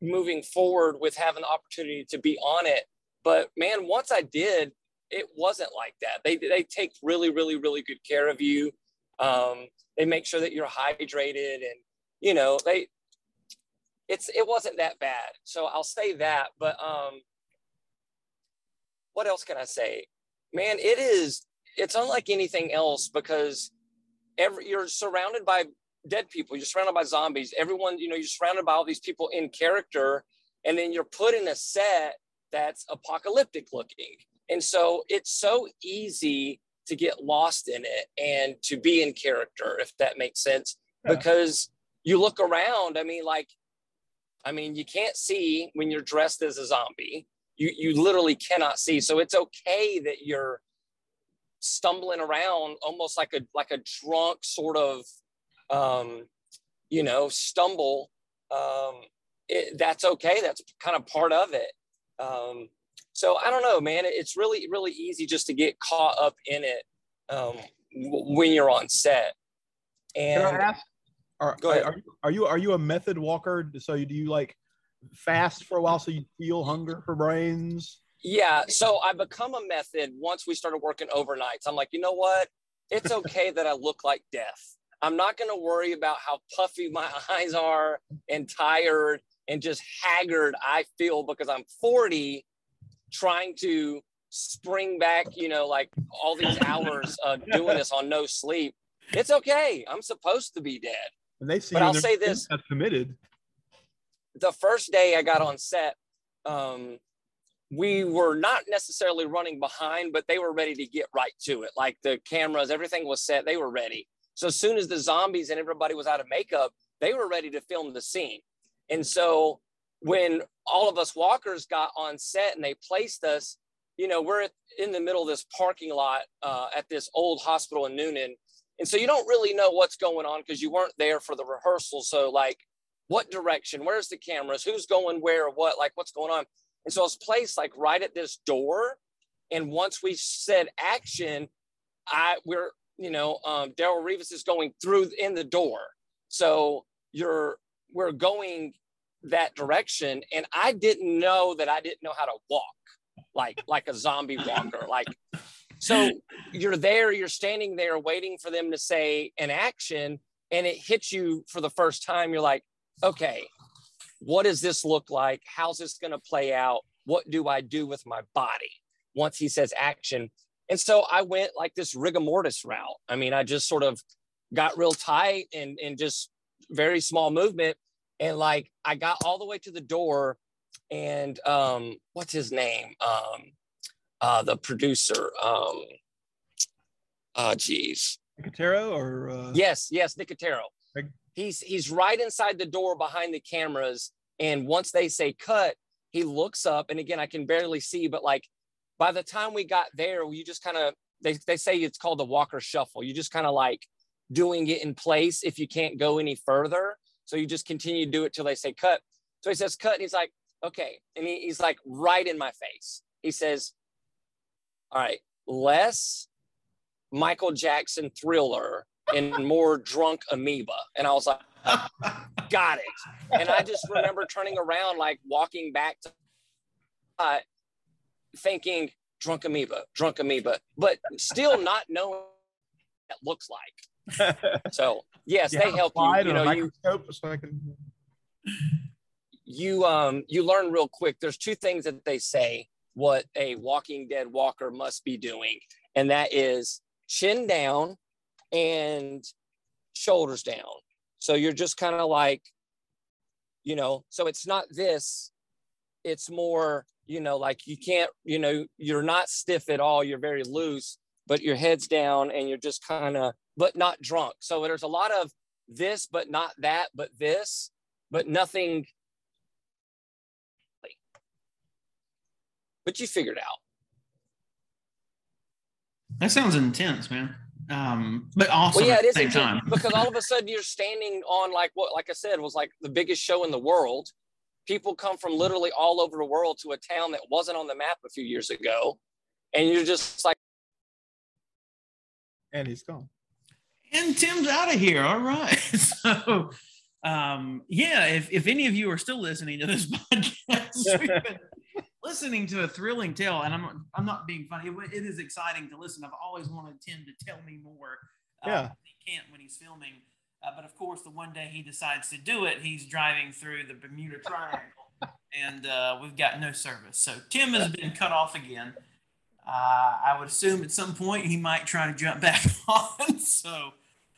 moving forward with having the opportunity to be on it. But man, once I did, it wasn't like that. They, they take really, really, really good care of you. Um, they make sure that you're hydrated and, you know, they, it's, it wasn't that bad. So I'll say that, but, um, what else can I say? Man, it is, it's unlike anything else because every, you're surrounded by dead people. You're surrounded by zombies. Everyone, you know, you're surrounded by all these people in character, and then you're put in a set that's apocalyptic looking. And so it's so easy to get lost in it and to be in character, if that makes sense, Yeah. because you look around. I mean, like, I mean, you can't see when you're dressed as a zombie. You you literally cannot see. So it's okay that you're stumbling around almost like a like a drunk sort of um you know stumble um it, that's okay that's kind of part of it um so i don't know man it's really really easy just to get caught up in it um when you're on set Can I and ask? Are, Go ahead. Are, are you are you a method walker? So you do you like fast for a while so you feel hunger for brains? Yeah, so I become a method once we started working overnights. I'm like, you know what? It's okay that I look like death. I'm not going to worry about how puffy my eyes are and tired and just haggard I feel because I'm 40 trying to spring back, you know, like all these hours of doing this on no sleep. It's okay. I'm supposed to be dead. And they see But I'll say this. that's committed. the first day I got on set, um, we were not necessarily running behind, but they were ready to get right to it. Like the cameras, everything was set, they were ready. So as soon as the zombies and everybody was out of makeup, they were ready to film the scene. And so when all of us walkers got on set and they placed us, you know, we're in the middle of this parking lot uh, at this old hospital in Newnan. And so you don't really know what's going on because you weren't there for the rehearsal. So, like, what direction? Where's the cameras? Who's going where? What? Like, what's going on? And so I was placed like right at this door. And once we said action, I we're you know um, Daryl Reeves is going through in the door. So you're we're going that direction, and I didn't know that I didn't know how to walk like like a zombie walker. Like so you're there, you're standing there waiting for them to say an action, and it hits you for the first time. You're like, okay, what does this look like? How's this going to play out? What do I do with my body once he says action? And so I went like this rigor mortis route. I mean, I just sort of got real tight and and just very small movement. And like I got all the way to the door and um what's his name? Um uh the producer. Um uh geez. Nicotero or uh, Yes, yes, Nicotero. He's he's right inside the door behind the cameras. And once they say cut, he looks up. And again, I can barely see, but like by the time we got there, you just kind of they, they say it's called the Walker Shuffle. You just kind of like doing it in place if you can't go any further. So you just continue to do it till they say cut. So he says cut, and he's like, okay. And he, he's like right in my face. He says, All right, less Michael Jackson thriller and more drunk amoeba. And I was like, got it. And I just remember turning around, like walking back to uh, thinking drunk amoeba, drunk amoeba, but still not knowing what it looks like. So yes, you they help you. You know, you so I can. you um you learn real quick. There's two things that they say what a Walking Dead walker must be doing, and that is chin down and shoulders down. So you're just kind of like, you know, so it's not this, it's more, you know, like you can't, you know, you're not stiff at all, you're very loose, but your head's down and you're just kind of, but not drunk. So there's a lot of this, but not that, but this, but nothing. But you figured out. That sounds intense, man. Um, but awesome Well, yeah, at it the is same intense time. because all of a sudden you're standing on like what, like I said, was like the biggest show in the world. People come from literally all over the world to a town that wasn't on the map a few years ago, and you're just like, And he's gone. And Tim's out of here. All right. So, um, yeah, if, if any of you are still listening to this podcast, we've been listening to a thrilling tale, and I'm I'm not being funny. It, it is exciting to listen. I've always wanted Tim to tell me more. Uh, Yeah. He can't when he's filming. Uh, but of course, the one day he decides to do it, he's driving through the Bermuda Triangle, and uh, we've got no service. So Tim has been cut off again. Uh, I would assume at some point he might try to jump back on. So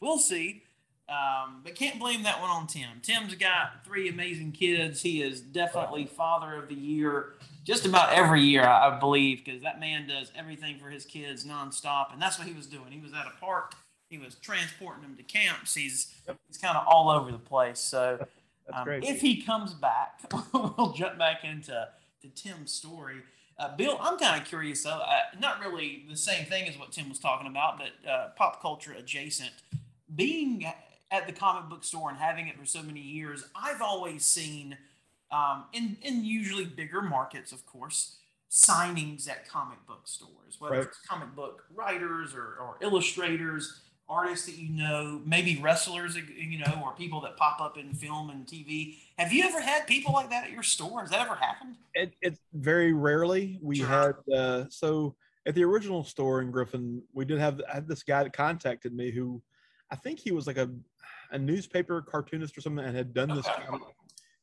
we'll see. Um, but can't blame that one on Tim. Tim's got three amazing kids. He is definitely father of the year, just about every year, I, I believe, because that man does everything for his kids nonstop, and that's what he was doing. He was at a park. He was transporting them to camps. He's he's kind of all over the place. So um, if he comes back, we'll jump back into to Tim's story. Uh, Bill, I'm kind of curious though. Uh, not really the same thing as what Tim was talking about, but uh, pop culture adjacent. Being at the comic book store and having it for so many years, I've always seen, um, in in usually bigger markets, of course, signings at comic book stores, whether Right. it's comic book writers or, or illustrators, artists that you know, maybe wrestlers, you know, or people that pop up in film and TV. Have you ever had people like that at your store? Has that ever happened? it, it's very rarely we had uh so at the original store in griffin we did have I had this guy that contacted me who i think he was like a a newspaper cartoonist or something and had done this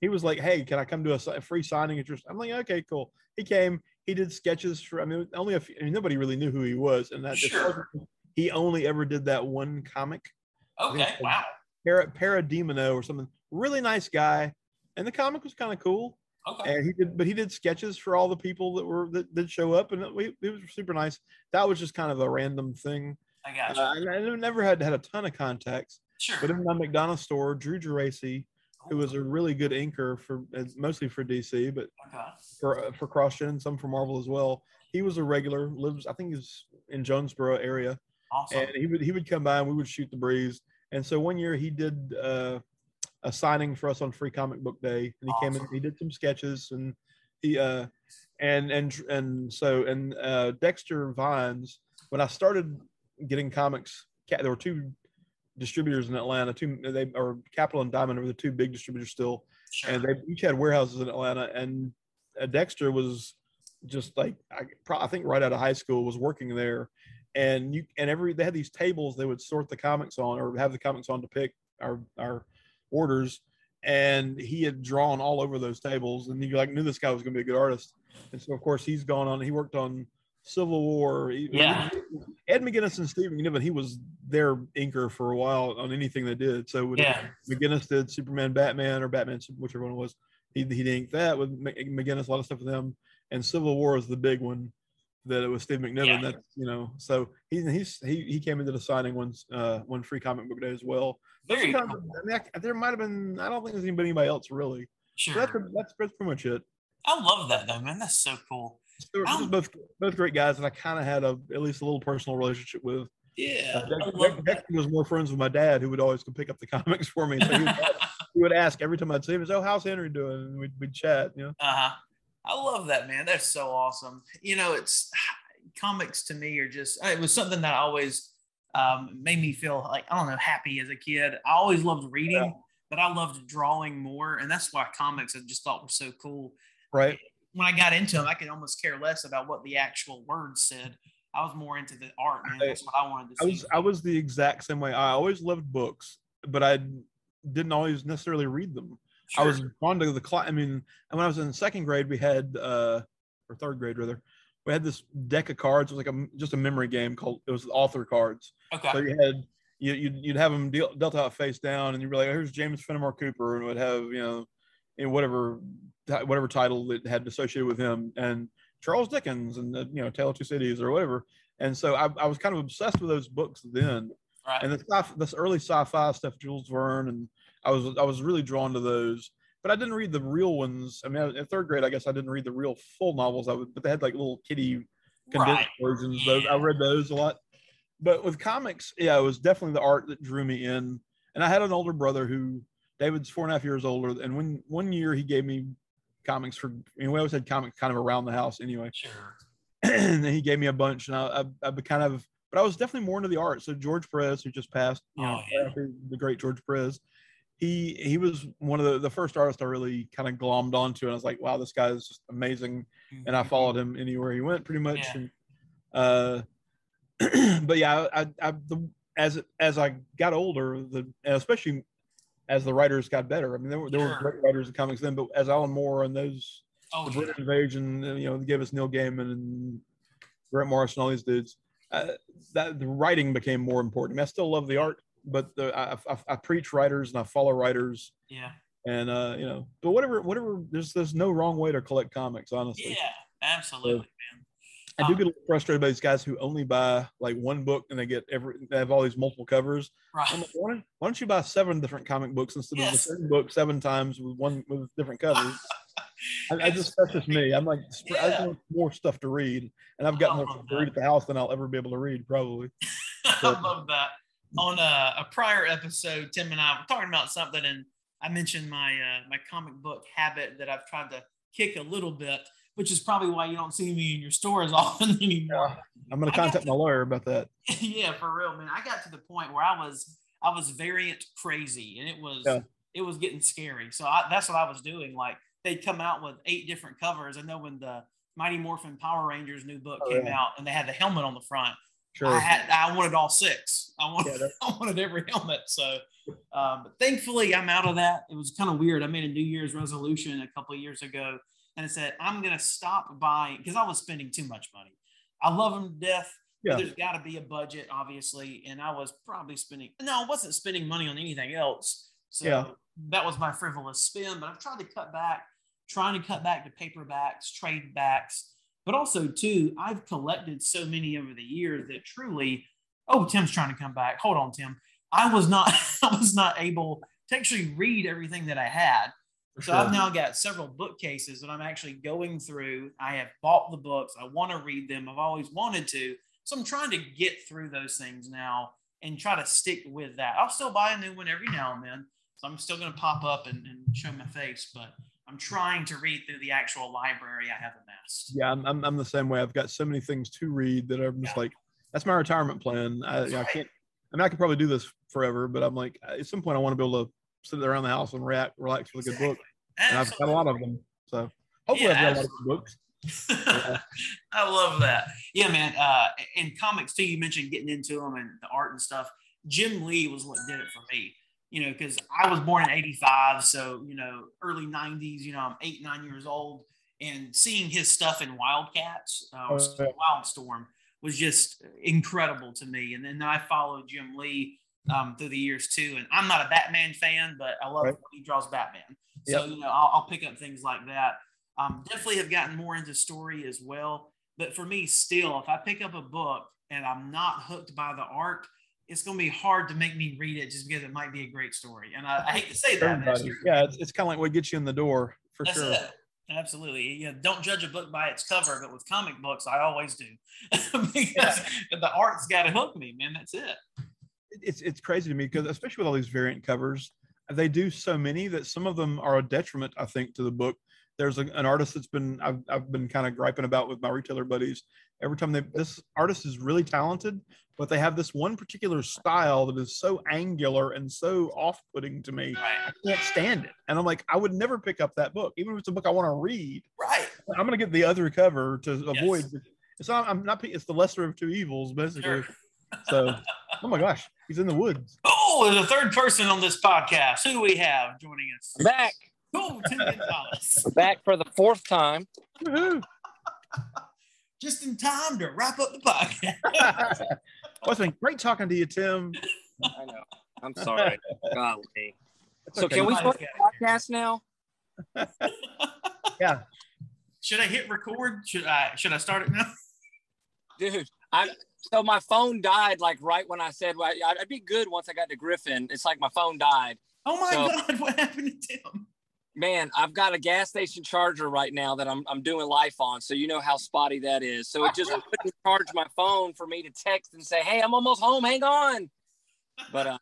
he was like hey can i come to a, a free signing your i'm like okay cool. He came he did sketches for i mean only a few, I mean, nobody really knew who he was and that Sure. he only ever did that one comic. Okay, wow. Para, Parademino or something. Really nice guy. And the comic was kind of cool. Okay. and he did but he did sketches for all the people that were that did show up and it, we, it was super nice. That was just kind of a random thing I got uh, you. and i never had had a ton of contacts Sure. but in my McDonough store drew Geraci, who was a really good inker for uh, mostly for dc but okay. for uh, for CrossGen and some for marvel as well he was a regular lives i think he's in jonesboro area Awesome. and he would he would come by and we would shoot the breeze and so one year he did uh a signing for us on free comic book day and he came in he did some sketches and he uh and and and so and uh dexter vines when i started getting comics there were two distributors in atlanta two they or capital and diamond were the two big distributors still sure. and they each had warehouses in Atlanta. And uh, Dexter was just like I, I think right out of high school was working there, and you and every they had these tables they would sort the comics on or have the comics on to pick our our orders, and he had drawn all over those tables, and you like knew this guy was going to be a good artist, and so of course he's gone on. He worked on Civil War. He, Yeah. Ed McGuinness and Steve McNiven, he was their inker for a while on anything they did. So when Yeah. McGuinness did Superman, Batman, or Batman, whichever one it was, he he inked that with McGuinness, a lot of stuff with them. And Civil War is the big one that it was Steve McNiven. Yeah. That's you know, so he he's he he came into the signing one uh one free comic book day as well. Very cool. I mean, I, there might have been. I don't think there's anybody, anybody else really. So Sure. that's, that's that's pretty much it. I love that though, man. That's so cool. They were I just both both great guys and I kind of had a at least a little personal relationship with. Yeah. Uh, Dex- Dex- was more friends with my dad, who would always come pick up the comics for me. So he would, he would ask every time I'd see him, "Oh, how's Henry doing?" And we'd, we'd chat. You know, Uh-huh. I love that, man. That's so awesome. You know, it's comics to me are just it was something that always um, made me feel like I don't know happy as a kid. I always loved reading, Yeah. but I loved drawing more, and that's why comics I just thought were so cool. right? When I got into them, I could almost care less about what the actual words said. I was more into the art, man. That's what I wanted to I see. was I was the exact same way. I always loved books, but I didn't always necessarily read them. I was Sure. fond of the class. I mean, and when I was in second grade, we had uh, or third grade rather, we had this deck of cards. It was like a just a memory game called it was author cards. okay. So you had you you'd, you'd have them deal, dealt out face down, and you'd be like, "Here's James Fenimore Cooper," and it would have you know, in whatever whatever title that had associated with him, and Charles Dickens, and the, you know, Tale of Two Cities or whatever. And so I, I was kind of obsessed with those books then, right. and the sci- this early sci-fi stuff, Jules Verne, and I was I was really drawn to those. But I didn't read the real ones. I mean, in third grade, I guess I didn't read the real full novels. I would, but they had like little kitty condensed Right. versions. Those I read those a lot. But with comics, yeah, it was definitely the art that drew me in. And I had an older brother who David's four and a half years older. And when one year he gave me comics for, I mean, we always had comics kind of around the house anyway. Sure. and then he gave me a bunch, and I, I, I be kind of, but I was definitely more into the art. So George Perez, who just passed, you know, Oh, yeah. the great George Perez, he he was one of the the first artists I really kind of glommed onto, and I was like, wow, this guy is just amazing. And I followed him anywhere he went, pretty much. Yeah. And, uh, but yeah, I, I, the, as as I got older, the especially as the writers got better. I mean, there were there were great writers in comics then, but as Alan Moore and those Oh, the yeah. British Invasion, uh, you know, gave us Neil Gaiman and Grant Morrison, all these dudes. Uh, that the writing became more important. I, mean, I still love the art, but the, I, I, I preach writers and I follow writers, yeah. and uh, you know, but whatever, whatever. There's there's no wrong way to collect comics, honestly. Yeah. Absolutely, man. I do get a little frustrated by these guys who only buy like one book and they get every they have all these multiple covers. Right. I'm like, why don't, why don't you buy seven different comic books instead of the same book seven times with one with different covers? I, I just that's just me. I'm like sp- I just want more stuff to read, and I've got more stuff to read at the house than I'll ever be able to read probably. I love that. On a, a prior episode, Tim and I were talking about something, and I mentioned my uh, my comic book habit that I've tried to kick a little bit, which is probably why you don't see me in your store as often anymore. I'm gonna I got contact my lawyer about that. yeah, for real, man. I got to the point where I was I was variant crazy, and it was Yeah. it was getting scary. So I, that's what I was doing. Like they'd come out with eight different covers. I know when the Mighty Morphin Power Rangers new book Oh, came yeah. out, and they had the helmet on the front. Sure. I had I wanted all six. I wanted Yeah, I wanted every helmet. So, um, but thankfully I'm out of that. It was kind of weird. I made a New Year's resolution a couple of years ago, and I said I'm gonna stop buying because I was spending too much money. I love them to death. Yeah. There's got to be a budget, obviously, and I was probably spending. No, I wasn't spending money on anything else. So Yeah. that was my frivolous spend. But I've tried to cut back, trying to cut back to paperbacks, trade backs, but also too, I've collected so many over the years that truly, oh, Tim's trying to come back. Hold on, Tim. I was not, I was not able to actually read everything that I had. For So sure. I've now got several bookcases that I'm actually going through. I have bought the books. I want to read them. I've always wanted to. So I'm trying to get through those things now and try to stick with that. I'll still buy a new one every now and then. So I'm still going to pop up and, and show my face, but I'm trying to read through the actual library I have amassed. yeah, I'm, I'm I'm the same way. I've got so many things to read that I'm just Yeah. like, that's my retirement plan. I, That's I can't. I mean, I could probably do this forever, but I'm like, at some point, I want to be able to sit around the house and react, relax with a good book. And I've got a lot of them. So hopefully, Yeah, I've got a lot of good books. I love that. Yeah, man. Uh, in comics too, you mentioned getting into them and the art and stuff. Jim Lee was what did it for me. You know, because I was born in '85, so you know, early '90s. You know, I'm eight, nine years old, and seeing his stuff in Wildcats uh, or Oh. Wildstorm was just incredible to me. And then I followed Jim Lee um, through the years too. And I'm not a Batman fan, but I love Right. when he draws Batman. So Yep. you know, I'll, I'll pick up things like that. Um, definitely have gotten more into story as well. But for me, still, if I pick up a book and I'm not hooked by the art, it's going to be hard to make me read it just because it might be a great story. And I, I hate to say that. but it's Everybody. true. Yeah, it's, it's kind of like what gets you in the door for That's sure. it. Absolutely. Yeah. Don't judge a book by its cover, but with comic books, I always do because the art's got to hook me, man. That's it. It's it's crazy to me because especially with all these variant covers, they do so many that some of them are a detriment. I think to the book. There's a, an artist that's been I've, I've been kind of griping about with my retailer buddies. Every time they this artist is really talented, but they have this one particular style that is so angular and so off-putting to me. I can't stand it. And I'm like, I would never pick up that book, even if it's a book I want to read. Right. I'm gonna get the other cover to avoid. Yes. It's not. I'm not. It's the lesser of two evils, basically. Sure. So, oh my gosh, he's in the woods. Oh, there's a third person on this podcast. Who do we have joining us? Back, Oh, Tim Gonzalez. back for the fourth time. Just in time to wrap up the podcast. well, it's been great talking to you, Tim. I know. I'm sorry. Golly. It's So okay. can we start the podcast now? Yeah. Should I hit record? Should I should I start it now? Dude, I so my phone died like right when I said well, I- I'd be good once I got to Griffin. It's like my phone died. Oh my So- god, what happened to Tim? Man, I've got a gas station charger right now that I'm I'm doing life on, so you know how spotty that is. So it just wouldn't charge my phone for me to text and say, "Hey, I'm almost home. Hang on." But uh,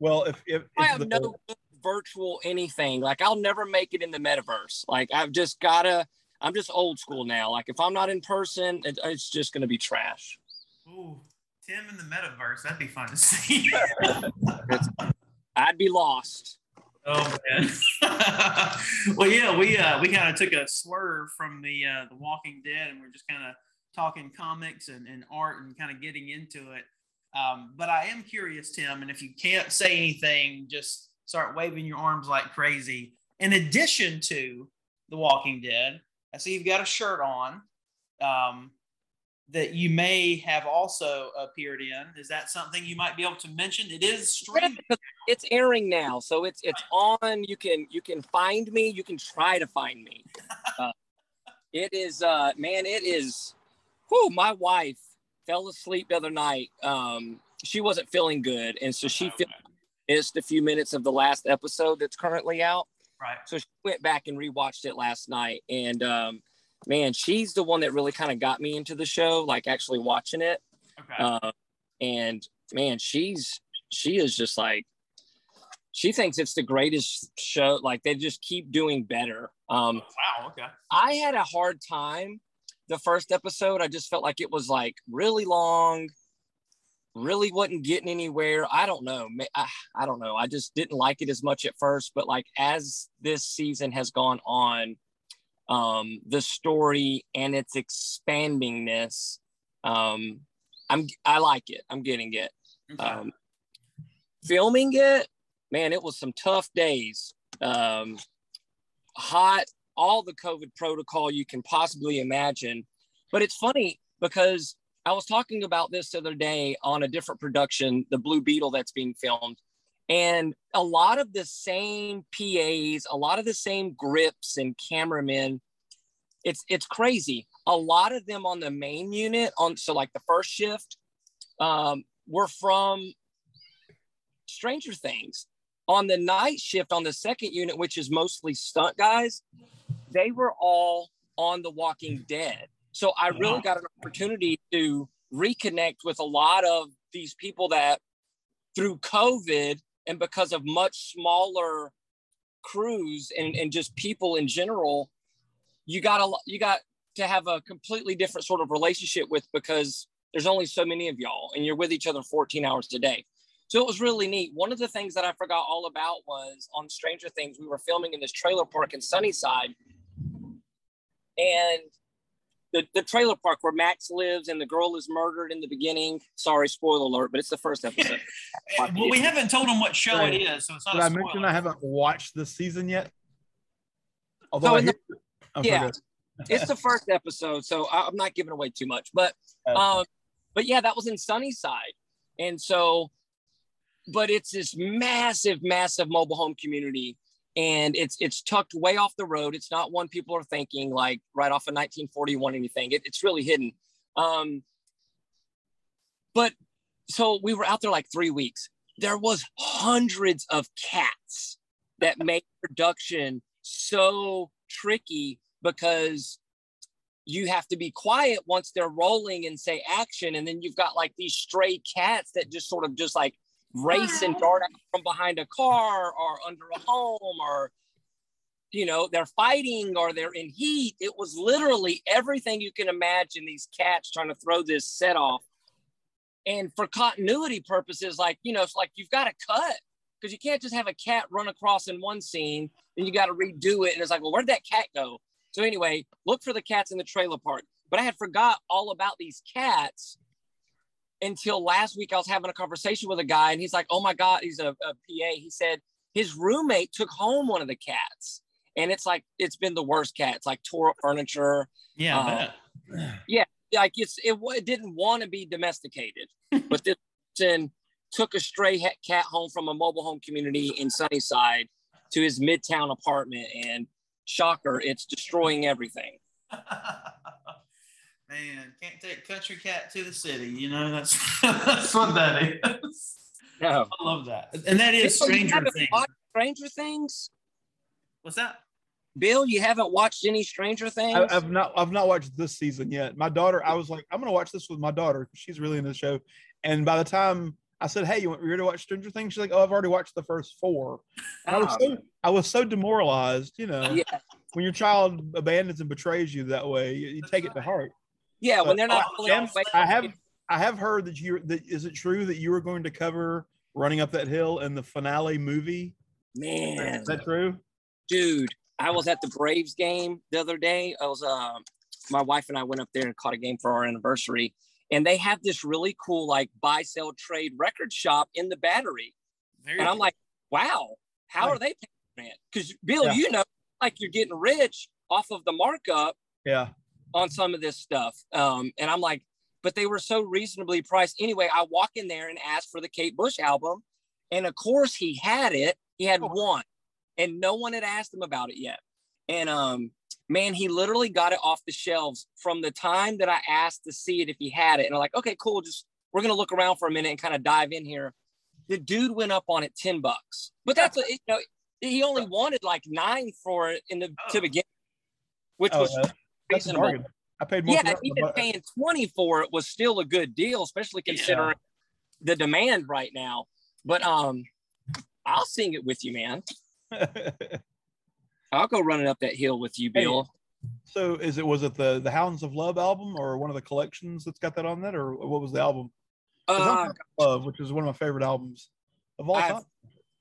Well, if if, I have the, no virtual anything. Like I'll never make it in the metaverse. Like I've just gotta. I'm just old school now. Like if I'm not in person, it, it's just gonna be trash. Ooh, Tim in the metaverse. That'd be fun to see. I'd be lost. Oh man. well, yeah, we uh, we kind of took a swerve from the uh, the Walking Dead, and we're just kind of talking comics and, and art and kind of getting into it. Um, but I am curious, Tim, and if you can't say anything, just start waving your arms like crazy. In addition to the Walking Dead, I see you've got a shirt on um, that you may have also appeared in. Is that something you might be able to mention? It is streamed. It's airing now, so it's it's on. You can you can find me. You can try to find me. Uh, it is uh man, it is. Whew, my wife fell asleep the other night. Um, she wasn't feeling good, and so she Okay. missed a few minutes of the last episode that's currently out. Right. So she went back and rewatched it last night, and um, man, she's the one that really kind of got me into the show, like actually watching it. Okay. Uh, and man, she's she is just like she thinks it's the greatest show. Like they just keep doing better. Um, wow. Okay. I had a hard time the first episode. I just felt like it was like really long, really wasn't getting anywhere. I don't know. I, I don't know. I just didn't like it as much at first. But like as this season has gone on, um, the story and its expandingness, um, I'm I like it. I'm getting it. Okay. Um, filming it, man, it was some tough days. Um, hot, all the COVID protocol you can possibly imagine. But it's funny because I was talking about this the other day on a different production, the Blue Beetle that's being filmed. And a lot of the same PAs, a lot of the same grips and cameramen. It's it's crazy. A lot of them on the main unit, on so like the first shift, um, were from Stranger Things. On the night shift on the second unit, which is mostly stunt guys, they were all on The Walking Dead. So I really got an opportunity to reconnect with a lot of these people that through COVID and because of much smaller crews and, and just people in general, you got a you got to have a completely different sort of relationship with because there's only so many of y'all and you're with each other 14 hours a day. So it was really neat. One of the things that I forgot all about was on Stranger Things, we were filming in this trailer park in Sunnyside. And the, the trailer park where Max lives and the girl is murdered in the beginning. Sorry, spoiler alert, but it's the first episode. Well, we haven't told them what show it is, so it's not did a I spoiler. mention I haven't watched this season yet? Although So I in the- oh, yeah. it's the first episode, so I- I'm not giving away too much. But Oh. um, but yeah, that was in Sunnyside. And so, but it's this massive, massive mobile home community. And it's it's tucked way off the road. It's not one people are thinking like right off of 1941 anything. It, it's really hidden. Um, but so we were out there like three weeks. There was hundreds of cats that made production so tricky because you have to be quiet once they're rolling and say action and then you've got like these stray cats that just sort of just like race and dart out from behind a car or under a home or you know they're fighting or they're in heat. It was literally everything you can imagine these cats trying to throw this set off. And for continuity purposes like you know it's like you've got to cut because you can't just have a cat run across in one scene and you got to redo it. And it's like well where'd that cat go? So anyway, look for the cats in the trailer park. But I had forgot all about these cats until last week. I was having a conversation with a guy, and he's like, "Oh my god, he's a, a PA." He said his roommate took home one of the cats, and it's like it's been the worst cat. It's like tore up furniture. Yeah, uh, yeah, like it's it, it didn't want to be domesticated, but this person took a stray cat home from a mobile home community in Sunnyside to his midtown apartment, and shocker, it's destroying everything. Man, can't take country cat to the city. You know, that's that's what that is. No. I love that. And that is Bill, Stranger Things. Stranger Things? What's that? Bill, you haven't watched any Stranger Things? I, I've not I've not watched this season yet. My daughter, I was like, I'm gonna watch this with my daughter. She's really into the show. And by the time I said, Hey, you want you to watch Stranger Things? She's like, Oh, I've already watched the first four. And I was so I was so demoralized, you know. yeah, When your child abandons and betrays you that way, you, you take it to heart. Yeah, when they're not I, pulling am- off I have I have heard that you that is it true that you were going to cover running up that hill in the finale movie? man, Is that true? dude. I was at the Braves game the other day. I was um my wife and I went up there and caught a game for our anniversary. And they have this really cool like buy sell trade record shop in the battery. Very And I'm like, wow, how are they paying rent? Because Bill, Yeah. you know, like you're getting rich off of the markup Yeah. On some of this stuff. Um, and I'm like, but they were so reasonably priced. Anyway, I walk in there and ask for the Kate Bush album. And of course he had it. He had Oh. one. And no one had asked him about it yet. And um, man, he literally got it off the shelves from the time that I asked to see it if he had it. And I'm like, okay, cool. Just we're gonna look around for a minute and kind of dive in here. The dude went up on it 10 bucks. But that's a, you know, he only wanted like nine for it in the Oh. to begin, which Oh, was yeah. That's a reasonable. bargain. I paid more. Yeah, for that even than paying 20 for it was still a good deal, especially Yeah. considering the demand right now. But um, I'll sing it with you, man. I'll go running up that hill with you, Hey. Bill. so is it was it the the Hounds of Love album or one of the collections that's got that on that or what was the album? Uh, Love, which is one of my favorite albums of all I've- time.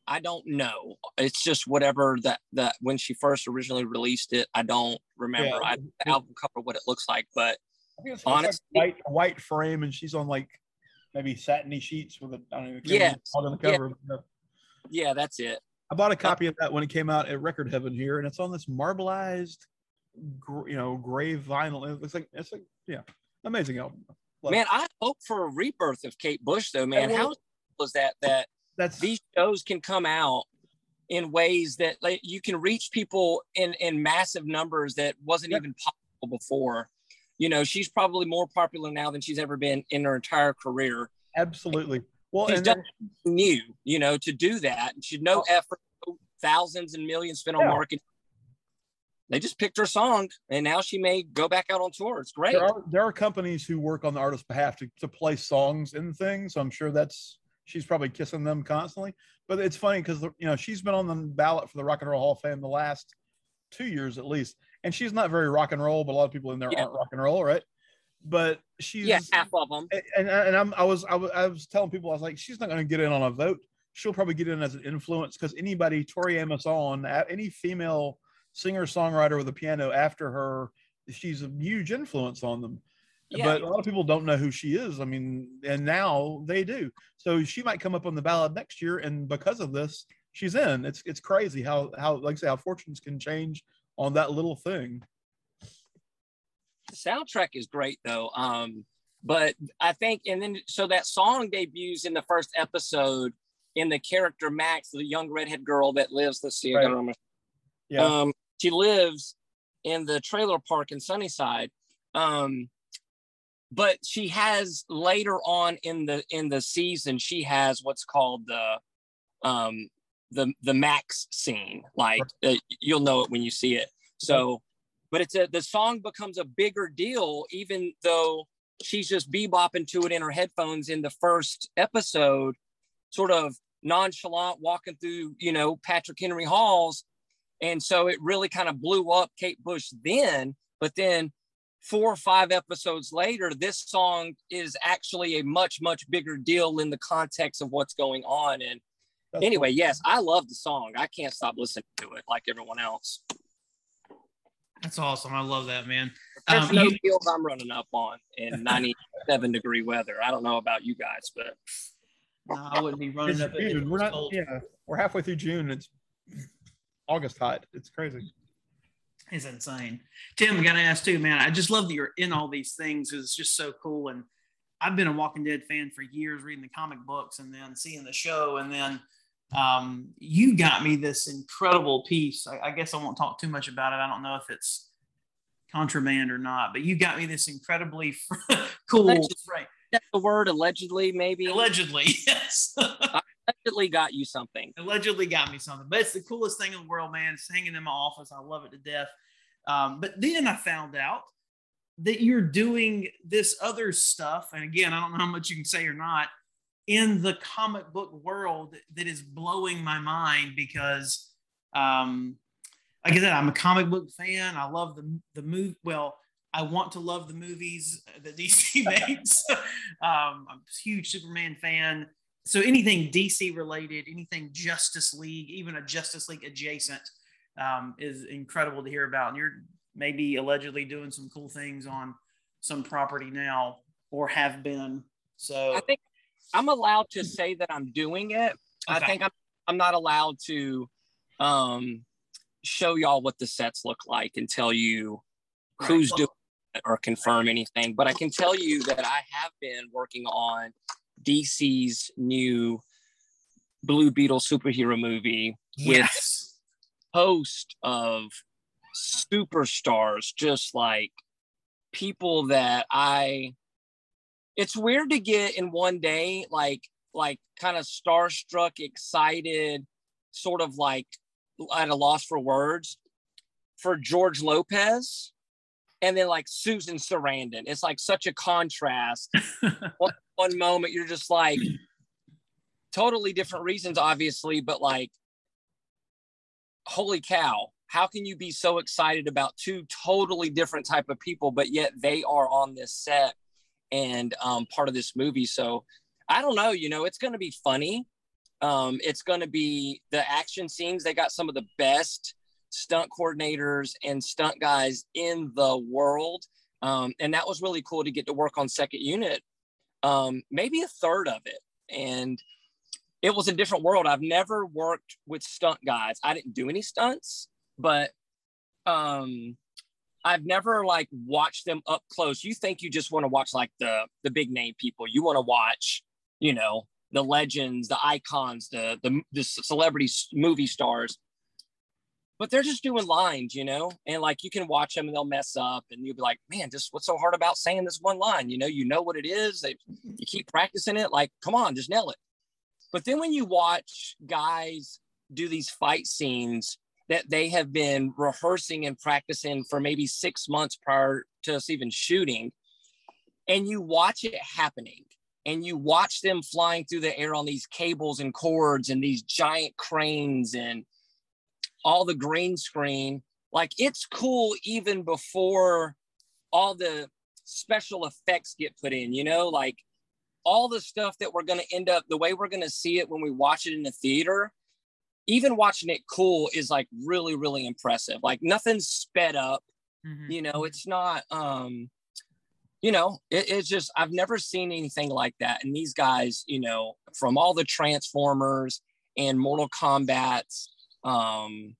I don't know. It's just whatever that that when she first originally released it, I don't remember. Yeah. I the album cover what it looks like, but I think it's, it's honestly- like white white frame and she's on like maybe satiny sheets with a I don't know. remember on the Yeah. cover. Uh, yeah, that's it. I bought a copy of that when it came out at Record Heaven here, and it's on this marbleized, you know, gray vinyl. It looks like it's like yeah, amazing album. Love Man, it. I hope for a rebirth of Kate Bush though, man. How was that that that's these shows can come out in ways that like you can reach people in in massive numbers that wasn't Yep. even possible before you know she's probably more popular now than she's ever been in her entire career absolutely well. She's And done new you know to do that and she no effort thousands and millions spent on Oh. Marketing they just picked her song and now she may go back out on tour it's great there are there are companies who work on the artist's behalf to, to play songs in things. So I'm sure that's she's probably kissing them constantly. But it's funny because you know she's been on the ballot for the Rock and Roll Hall of Fame the last two years at least, and she's not very rock and roll, but a lot of people in there Yeah. aren't rock and roll, right? But she's yeah half of them and uh, and I'm I was I was, I was telling people I was like she's not going to get in on a vote. She'll probably get in as an influence because anybody Tori Amos on any female singer songwriter with a piano after her, she's a huge influence on them. Yeah. But a lot of people don't know who she is. I mean, and now they do. So she might come up on the ballot next year, and because of this, she's in. It's it's crazy how how like I say how fortunes can change on that little thing. the soundtrack is great though um but I think, and then so that song debuts in the first episode in the character Max, the young redhead girl that lives. Let's see, right. yeah. Um, she lives in the trailer park in Sunnyside. Um, but she has later on in the in the season, she has what's called the um the the max scene. Like uh, you'll know it when you see it. So, but it's a the song becomes a bigger deal, even though she's just bebopping to it in her headphones in the first episode, sort of nonchalant walking through, you know, Patrick Henry halls. And so it really kind of blew up Kate Bush then. But then four or five episodes later, this song is actually a much, much bigger deal in the context of what's going on. And That's anyway, cool. yes, I love the song. I can't stop listening to it like everyone else. That's awesome. I love that, man. There's um, no you, field I'm running up on in 97 degree weather. I don't know about you guys, but no, I wouldn't be running up. June. We're not. Cold. Yeah, we're halfway through June. It's August hot. It's crazy. It's insane. Tim, I gotta ask too, man. I just love that you're in all these things. It's just so cool. And I've been a Walking Dead fan for years, reading the comic books and then seeing the show, and then um, you got me this incredible piece. I, I, guess I won't talk too much about it. I don't know if it's contraband or not, but you got me this incredibly cool. right. That's the word allegedly, maybe. Allegedly, yes. Allegedly got you something. Allegedly got me something, but it's the coolest thing in the world, man. It's hanging in my office. I love it to death. Um, but then I found out that you're doing this other stuff, and again, I don't know how much you can say or not in the comic book world that is blowing my mind because um like I said, I'm a comic book fan. I love the the move. Well, I want to love the movies that DC makes. um, I'm a huge Superman fan. So anything DC related, anything Justice League, even a Justice League adjacent, um, is incredible to hear about. And you're maybe allegedly doing some cool things on some property now, or have been. So I think I'm allowed to say that I'm doing it. Okay. I think I'm I'm not allowed to um, show y'all what the sets look like and tell you who's doing it or confirm anything. But I can tell you that I have been working on DC's new Blue Beetle superhero movie yes. with host of superstars, just like people that I it's weird to get in one day like like kind of starstruck excited sort of like at a loss for words for george lopez and then like susan sarandon it's like such a contrast one moment you're just like totally different reasons obviously but like holy cow how can you be so excited about two totally different type of people but yet they are on this set and um, part of this movie. So I don't know, you know, it's going to be funny. Um, it's going to be the action scenes. They got some of the best stunt coordinators and stunt guys in the world. Um, and that was really cool to get to work on second unit, um, maybe a third of it. And it was a different world. I've never worked with stunt guys. I didn't do any stunts, but um, I've never like watched them up close. You think you just want to watch like the the big name people. You want to watch, you know, the legends, the icons, the the the celebrity movie stars. But they're just doing lines, you know, and like you can watch them and they'll mess up, and you'll be like, "Man, just what's so hard about saying this one line?" You know, you know what it is. They, you keep practicing it. Like, come on, just nail it. But then when you watch guys do these fight scenes that they have been rehearsing and practicing for maybe six months prior to us even shooting. And you watch it happening and you watch them flying through the air on these cables and cords and these giant cranes and all the green screen. Like it's cool even before all the special effects get put in, you know, like all the stuff that we're going to end up the way we're going to see it when we watch it in the theater even watching it cool is like really really impressive like nothing's sped up mm-hmm. you know it's not um you know it, it's just i've never seen anything like that and these guys you know from all the transformers and mortal kombat um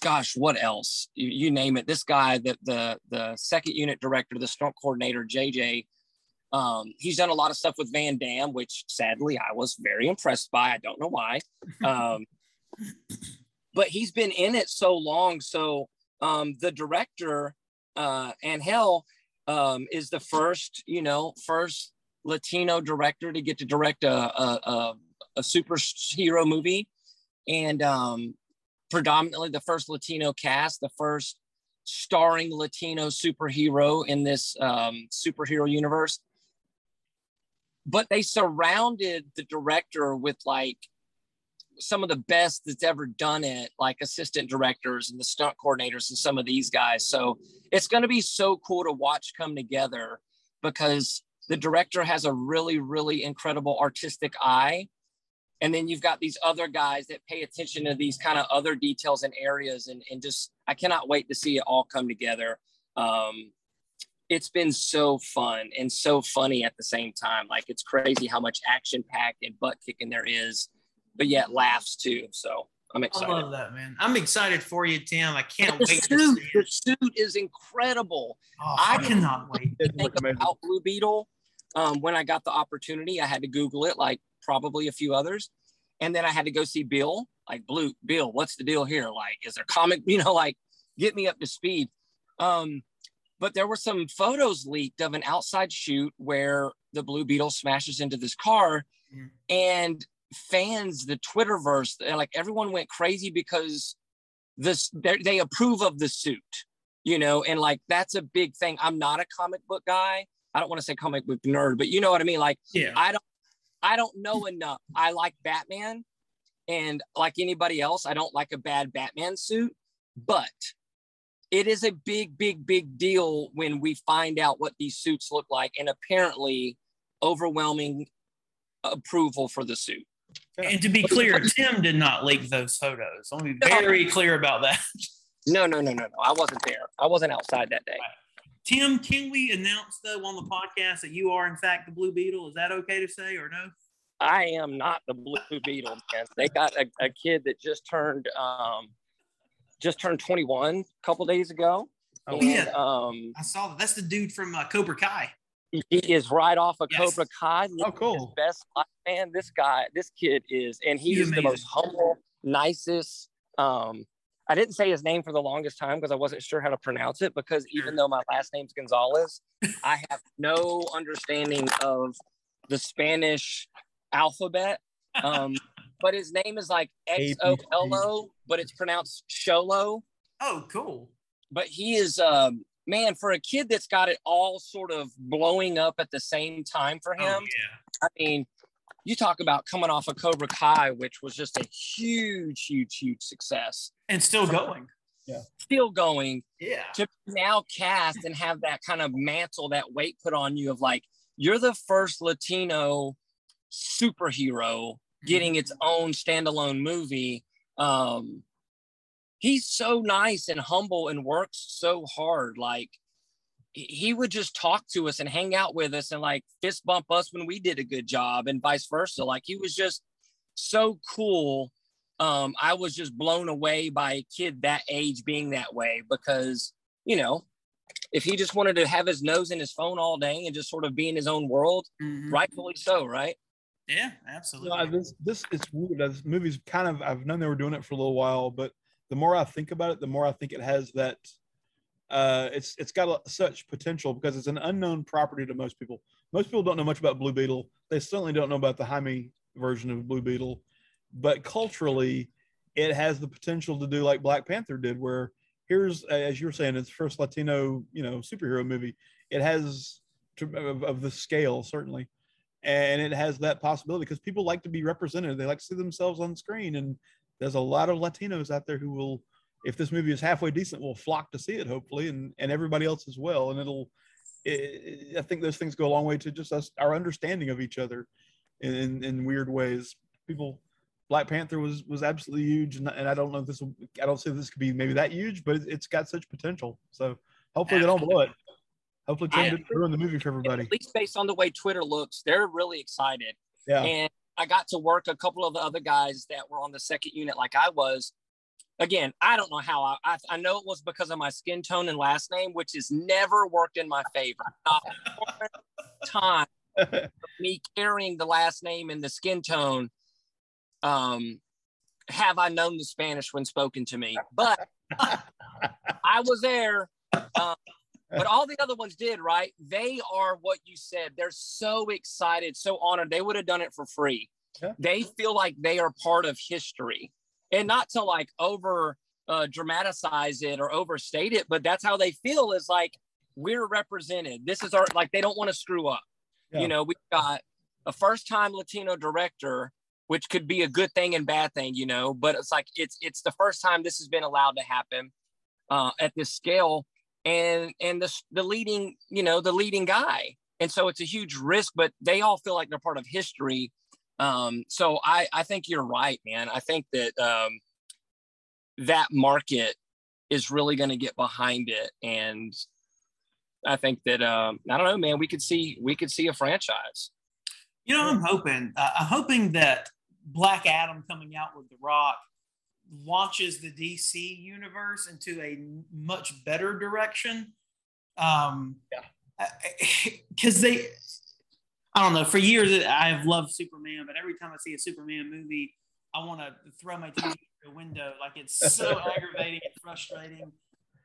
gosh what else you, you name it this guy that the the second unit director the stunt coordinator jj Um, he's done a lot of stuff with Van Damme, which sadly I was very impressed by. I don't know why. Um, but he's been in it so long. So um, the director, uh, Angel, um, is the first, you know, first Latino director to get to direct a, a, a, a superhero movie. And um, predominantly the first Latino cast, the first starring Latino superhero in this um, superhero universe. But they surrounded the director with like some of the best that's ever done it, like assistant directors and the stunt coordinators and some of these guys. So it's going to be so cool to watch come together because the director has a really, really incredible artistic eye. And then you've got these other guys that pay attention to these kind of other details and areas. And, and just, I cannot wait to see it all come together. Um, it's been so fun and so funny at the same time. Like it's crazy how much action packed and butt kicking there is but yet laughs too. So I'm excited. I love that, man. I'm excited for you, Tim. I can't the wait. Suit, the suit is incredible. Oh, I, I cannot wait. To think about Blue Beetle. Um, when I got the opportunity, I had to Google it, like probably a few others, and then I had to go see Bill. Like Blue Bill, what's the deal here? Like, is there comic? You know, like get me up to speed. Um, but there were some photos leaked of an outside shoot where the Blue Beetle smashes into this car, mm. and fans, the Twitterverse, like everyone went crazy because this they approve of the suit, you know, and like that's a big thing. I'm not a comic book guy. I don't want to say comic book nerd, but you know what I mean. Like, yeah, I don't, I don't know enough. I like Batman, and like anybody else, I don't like a bad Batman suit, but it is a big, big, big deal when we find out what these suits look like, and apparently, overwhelming approval for the suit. And to be clear, Tim did not leak those photos. Let me be very clear about that. No, no, no, no, no. I wasn't there. I wasn't outside that day. Tim, can we announce though on the podcast that you are in fact the Blue Beetle? Is that okay to say or no? I am not the Blue Beetle, man. They got a, a kid that just turned um just turned 21 a couple days ago. Oh, and, yeah. Um, I saw that. That's the dude from uh, Cobra Kai. He is right off of yes. Cobra Kai. Oh, cool. best man. This guy, this kid is, and he He's is amazing. the most humble, nicest. Um, I didn't say his name for the longest time because I wasn't sure how to pronounce it. Because even though my last name's Gonzalez, I have no understanding of the Spanish alphabet. Um, but his name is like X O L O, but it's pronounced Sholo. Oh, cool. But he is um, man, for a kid that's got it all sort of blowing up at the same time for oh, him, oh, yeah. I mean, you talk about coming off of Cobra Kai, which was just a huge, huge, huge success. And still going. Yeah. Still going. Yeah. To now cast and have that kind of mantle, that weight put on you of like, you're the first Latino superhero mm-hmm. getting its own standalone movie. Um, he's so nice and humble and works so hard. Like he would just talk to us and hang out with us and like fist bump us when we did a good job and vice versa. Like he was just so cool. Um, I was just blown away by a kid that age being that way because, you know, if he just wanted to have his nose in his phone all day and just sort of be in his own world, mm-hmm. rightfully so, right? Yeah, absolutely. You know, this this it's weird. This movie's kind of I've known they were doing it for a little while, but the more I think about it, the more I think it has that. Uh, it's it's got a, such potential because it's an unknown property to most people. Most people don't know much about Blue Beetle. They certainly don't know about the Jaime version of Blue Beetle, but culturally, it has the potential to do like Black Panther did, where here's as you were saying, it's first Latino you know superhero movie. It has to, of, of the scale certainly, and it has that possibility because people like to be represented. They like to see themselves on screen, and there's a lot of Latinos out there who will, if this movie is halfway decent, we'll flock to see it, hopefully, and and everybody else as well. And it'll, it, I think those things go a long way to just us, our understanding of each other, in in weird ways. People, Black Panther was was absolutely huge, and, and I don't know if this will, I don't see this could be maybe that huge, but it's got such potential. So hopefully they don't blow it. Hopefully, Tim didn't ruin the movie for everybody. At least based on the way Twitter looks, they're really excited. Yeah. And I got to work a couple of the other guys that were on the second unit, like I was, again, I don't know how I, I, I know it was because of my skin tone and last name, which has never worked in my favor. Not one time me carrying the last name and the skin tone. Um, have I known the Spanish when spoken to me? But I was there. Um, but all the other ones did, right? They are what you said. They're so excited, so honored. They would have done it for free. Yeah. They feel like they are part of history and not to like over uh, dramatize it or overstate it, but that's how they feel is like we're represented. This is our, like, they don't want to screw up. Yeah. You know, we've got a first time Latino director, which could be a good thing and bad thing, you know, but it's like, it's, it's the first time this has been allowed to happen uh, at this scale and and the the leading you know the leading guy and so it's a huge risk but they all feel like they're part of history um so i i think you're right man i think that um that market is really going to get behind it and i think that um i don't know man we could see we could see a franchise You know, I'm hoping. Uh, I'm hoping that Black Adam coming out with The Rock launches the DC universe into a much better direction. Um, Yeah. Because they, I don't know. For years, I've loved Superman, but every time I see a Superman movie, I want to throw my TV out the window. Like it's so aggravating and frustrating.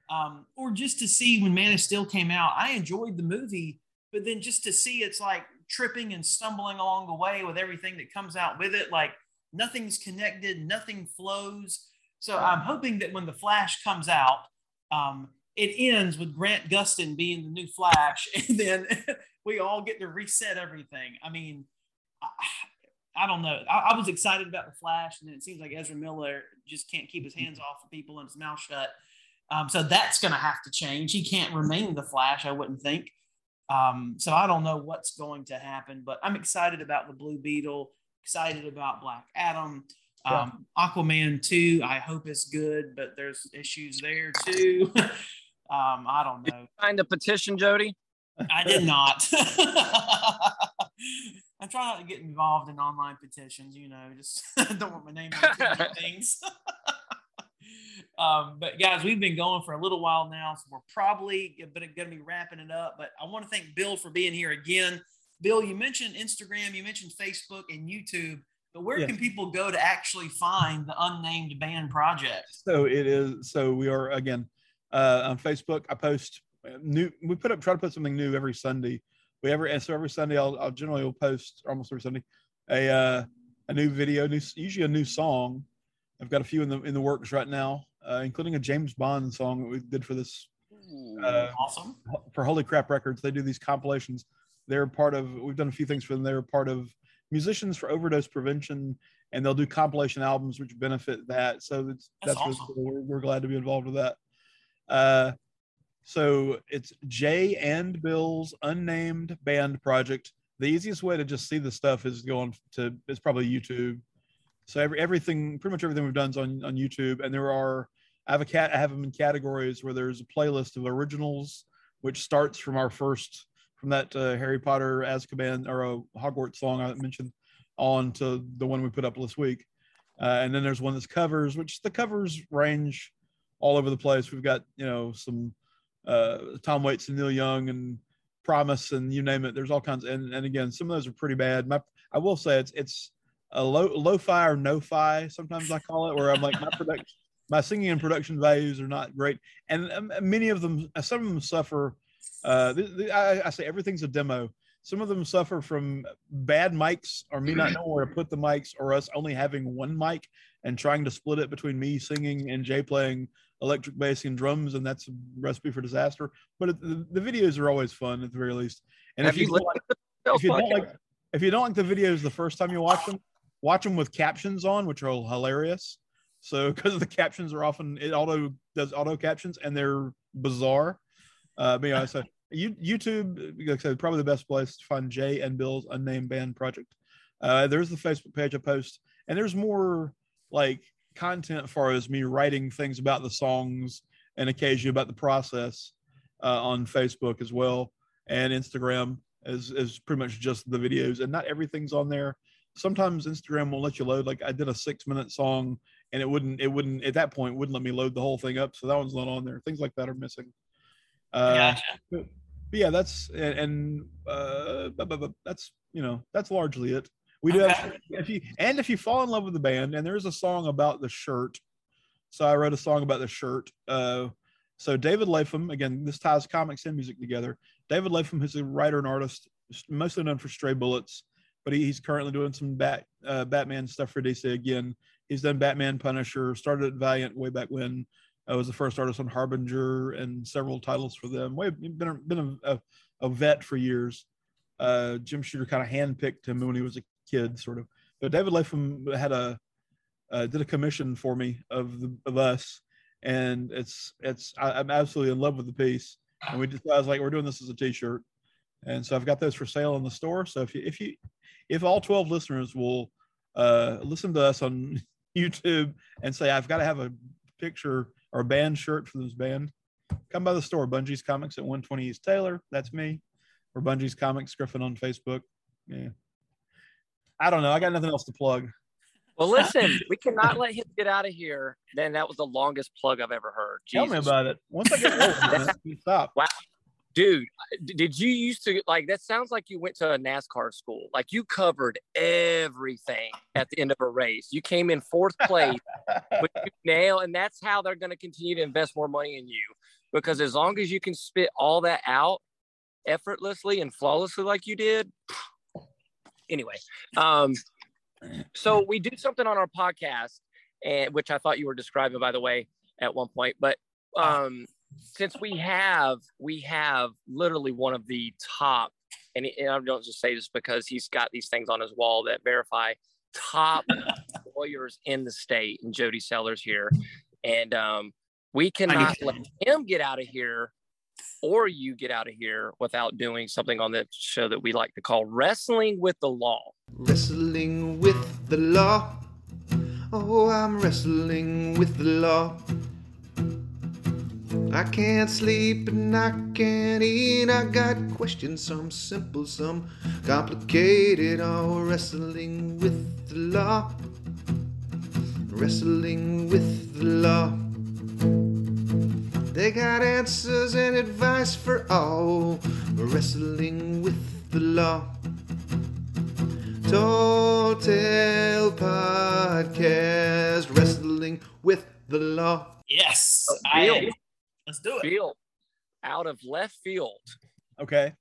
Um, or just to see when Man of Steel came out, I enjoyed the movie, but then just to see it's like tripping and stumbling along the way with everything that comes out with it, like nothing's connected, nothing flows. So I'm hoping that when the Flash comes out, um, it ends with Grant Gustin being the new Flash, and then we all get to reset everything. I mean, I, I don't know. I, I was excited about the Flash, and then it seems like Ezra Miller just can't keep his hands off of people and his mouth shut. Um, so that's going to have to change. He can't remain the Flash, I wouldn't think. Um, so I don't know what's going to happen, but I'm excited about the Blue Beetle. Excited about Black Adam. Um, Aquaman 2, I hope it's good, but there's issues there too. um, I don't know. Sign the petition, Jody. I did not. I try not to get involved in online petitions, you know, just don't want my name on too things. um, but guys, we've been going for a little while now, so we're probably going to be wrapping it up. But I want to thank Bill for being here again. Bill, you mentioned Instagram, you mentioned Facebook and YouTube, but where Yeah. can people go to actually find the unnamed band project? So it is. So we are again uh, on Facebook. I post new. We put up try to put something new every Sunday. We ever and so every Sunday I'll, I'll generally will post almost every Sunday a uh, a new video, new usually a new song. I've got a few in the in the works right now, uh, including a James Bond song that we did for this uh, Awesome. for Holy Crap Records. They do these compilations. They're part of. We've done a few things for them. They're part of Musicians for Overdose Prevention, and they'll do compilation albums which benefit that. So it's, That's that's, really awesome. cool. We're, we're glad to be involved with that. Uh, so it's Jay and Bill's unnamed band project. The easiest way to just see the stuff is going to it's probably YouTube. So every everything, pretty much everything we've done is on on YouTube, and there are I have a cat I have them in categories where there's a playlist of originals, which starts from our first from that uh, Harry Potter Azkaban or a Hogwarts song I mentioned on to the one we put up this week. Uh, and then there's one that's covers, which the covers range all over the place. We've got, you know, some uh, Tom Waits and Neil Young and Promise and you name it. There's all kinds. And, and again, some of those are pretty bad. My, I will say it's, it's a low, lo-fi or no-fi. Sometimes I call it where I'm like my production, my singing and production values are not great. And um, many of them, some of them suffer uh, I, I say everything's a demo. Some of them suffer from bad mics, or me not knowing where to put the mics, or us only having one mic and trying to split it between me singing and Jay playing electric bass and drums, and that's a recipe for disaster. But it, the, the videos are always fun at the very least. And Have if you, you don't like, if you don't like if you don't like the videos the first time you watch them, watch them with captions on, which are hilarious. So because the captions are often it auto does auto captions and they're bizarre. Uh, but yeah, so you, YouTube, like I said, probably the best place to find Jay and Bill's unnamed band project. Uh, there's the Facebook page I post, and there's more like content as far as me writing things about the songs and occasionally about the process uh, on Facebook as well, and Instagram is is pretty much just the videos, and not everything's on there. Sometimes Instagram will let you load. Like I did a six minute song and it wouldn't it wouldn't at that point wouldn't let me load the whole thing up. So that one's not on there. Things like that are missing. Uh, Gotcha. but, but yeah, that's and, and uh, that's you know that's largely it. We do have if you and if you fall in love with the band, and there's a song about the shirt. So I wrote a song about the shirt. Uh, so David Lapham, again, this ties comics and music together. David Lapham is a writer and artist, mostly known for Stray Bullets, but he, he's currently doing some Bat uh, Batman stuff for DC again. He's done Batman, Punisher, started at Valiant way back when. I was the first artist on Harbinger and several titles for them. Way been a, been a, a, a vet for years. Uh, Jim Shooter kind of handpicked him when he was a kid, sort of. But David Lapham had a uh, did a commission for me of the of us, and it's it's I, I'm absolutely in love with the piece. And we was like, we're doing this as a T-shirt, and so I've got those for sale in the store. So if you if you if all 12 listeners will uh, listen to us on YouTube and say I've got to have a picture or a band shirt for this band, come by the store. Bunjee's Comics at 120 East Taylor. That's me. Or Bunjee's Comics Griffin on Facebook. Yeah. I don't know. I got nothing else to plug. Well, listen, we cannot let him get out of here. Then that was the longest plug I've ever heard. Tell me about it. Once I get man, you stop. Wow. Dude did you used to like that sounds like you went to a nascar school like you covered everything at the end of a race you came in fourth place but you nail and that's how they're going to continue to invest more money in you because as long as you can spit all that out effortlessly and flawlessly like you did anyway um so we do something on our podcast and which i thought you were describing by the way at one point but um since we have we have literally one of the top and, and i don't just say this because he's got these things on his wall that verify top lawyers in the state and jody sellers here and um, we cannot let him get out of here or you get out of here without doing something on the show that we like to call wrestling with the law Wrestling with the law. Oh, I'm wrestling with the law. I can't sleep and I can't eat. I got questions, some simple, some complicated. Oh, wrestling with the law. Wrestling with the law. They got answers and advice for all. Wrestling with the law. Total Podcast Wrestling with the Law. Yes. Oh, I, let's do it. field out of left field Okay.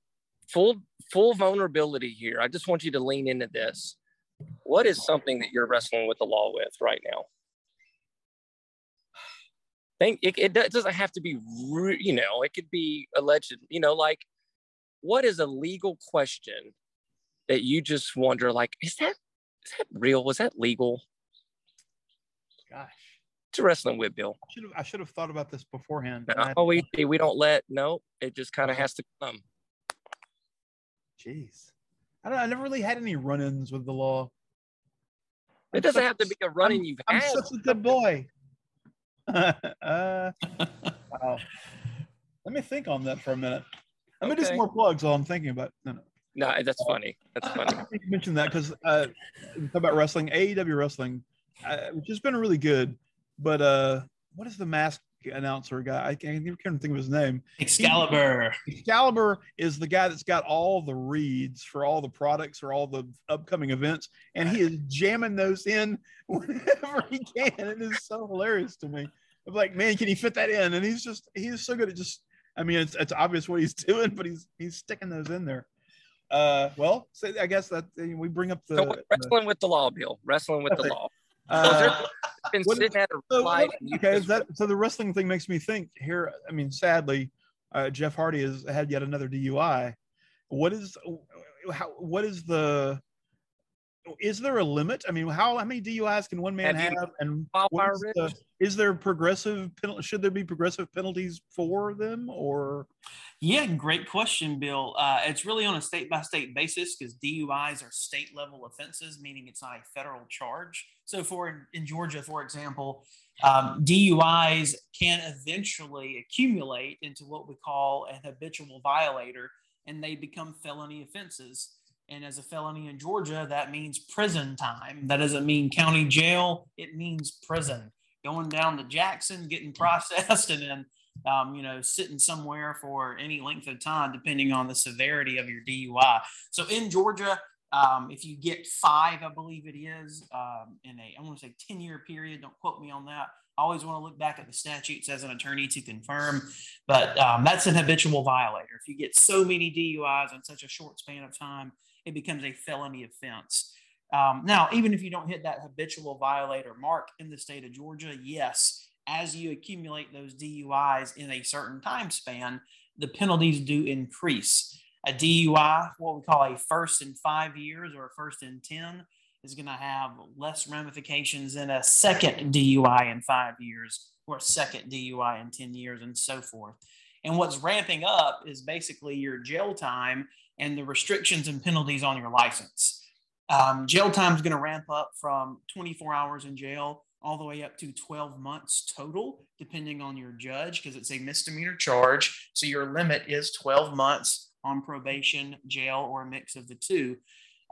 full full vulnerability here. I just want you to lean into this. What is something that you're wrestling with the law with right now? Think it, it doesn't have to be, re- you know, it could be alleged, you know, like what is a legal question that you just wonder, like, is that is that real? Was that legal? Gosh. To wrestling with Bill. I should have I should have thought about this beforehand. No, I- oh, we we don't let no. It just kind of uh-huh. has to come. Jeez. I don't I never really had any run-ins with the law. It doesn't have to be a running you've I'm had. such a good boy. Uh, wow. Let me think on that for a minute. Let me do some more plugs while I'm thinking about no, no. No, that's funny. That's funny. I think you mentioned that because uh, talk about wrestling, AEW wrestling, uh, which has been really good. But uh, what is the mask announcer guy? I can't, even think of his name. Excalibur. Excalibur is the guy that's got all the reads for all the products or all the upcoming events, and he is jamming those in whenever he can. It is so hilarious to me. I'm like, man, can he fit that in? And he's just he's so good at just. I mean, it's it's obvious what he's doing, but he's he's sticking those in there. Uh, well, so I guess that we bring up the. So what- wrestling with the law, Bill. Wrestling with the law. Uh, Been what is- sitting at a So, light. what- and you okay, that so? The wrestling thing makes me think here. I mean, sadly, uh, Jeff Hardy has had yet another DUI. What is how? What is the? Is there a limit? I mean, how how many DUIs can one man Have have? And Wildfire what is, the, is there progressive penalty? Should there be progressive penalties for them? Or Yeah, great question, Bill. Uh, it's really on a state by state basis because DUIs are state level offenses, meaning it's not a federal charge. So, for in Georgia, for example, um, DUIs can eventually accumulate into what we call an habitual violator, and they become felony offenses. And as a felony in Georgia, that means prison time. That doesn't mean county jail, it means prison. Going down to Jackson, getting processed, and then um, you know, sitting somewhere for any length of time, depending on the severity of your DUI. So in Georgia, um, if you get five, I believe it is, um, in a, I want to say 10 year period, don't quote me on that. I always want to look back at the statutes as an attorney to confirm, but um, that's an habitual violator. If you get so many DUIs in such a short span of time, it becomes a felony offense. Um, now, even if you don't hit that habitual violator mark in the state of Georgia, yes, as you accumulate those DUIs in a certain time span, the penalties do increase. A DUI, what we call a first in five years or a first in 10, is going to have less ramifications than a second DUI in five years or a second DUI in 10 years and so forth. And what's ramping up is basically your jail time and the restrictions and penalties on your license. Um, jail time is going to ramp up from 24 hours in jail all the way up to 12 months total, depending on your judge, because it's a misdemeanor charge. So your limit is 12 months on probation, jail, or a mix of the two.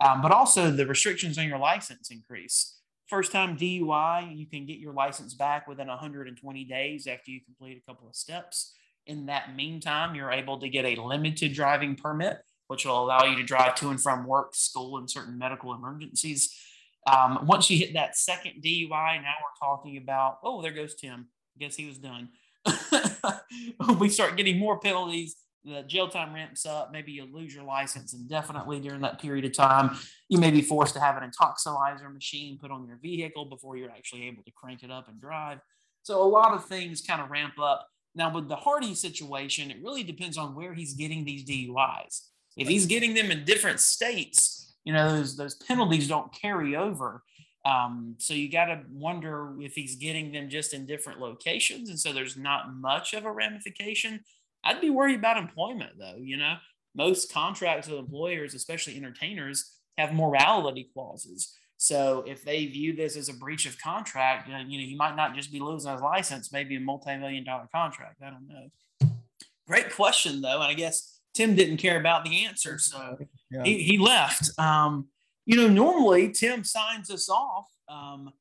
Um, but also the restrictions on your license increase. First time DUI, you can get your license back within 120 days after you complete a couple of steps. In that meantime, you're able to get a limited driving permit, which will allow you to drive to and from work, school, and certain medical emergencies. Um, once you hit that second DUI, now we're talking about, oh, there goes Tim. I guess he was done. we start getting more penalties. The jail time ramps up. Maybe you lose your license indefinitely during that period of time. You may be forced to have an intoxilyzer machine put on your vehicle before you're actually able to crank it up and drive. So a lot of things kind of ramp up. Now, with the Hardy situation, it really depends on where he's getting these DUIs. If he's getting them in different states, you know those those penalties don't carry over. Um, so you got to wonder if he's getting them just in different locations, and so there's not much of a ramification. I'd be worried about employment though. You know, most contracts with employers, especially entertainers, have morality clauses. So if they view this as a breach of contract, you know, you know, he might not just be losing his license, maybe a multi-million dollar contract. I don't know. Great question though, and I guess Tim didn't care about the answer, so yeah. he, he left. Um, you know, normally Tim signs us off, um,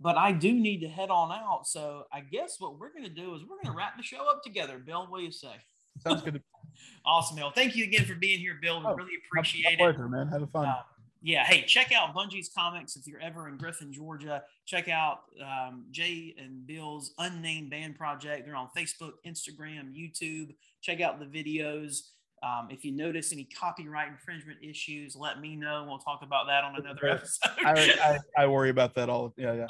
but I do need to head on out. So I guess what we're going to do is we're going to wrap the show up together. Bill, what do you say? Sounds good. awesome, Bill. Thank you again for being here, Bill. We oh, really appreciate pleasure, it. man. Have a fun. Uh, yeah. Hey, check out Bunjee's comics if you're ever in Griffin, Georgia. Check out um, Jay and Bill's Unnamed Band Project. They're on Facebook, Instagram, YouTube. Check out the videos. Um, if you notice any copyright infringement issues, let me know. We'll talk about that on another episode. I, I, I, worry about that all. Yeah, yeah.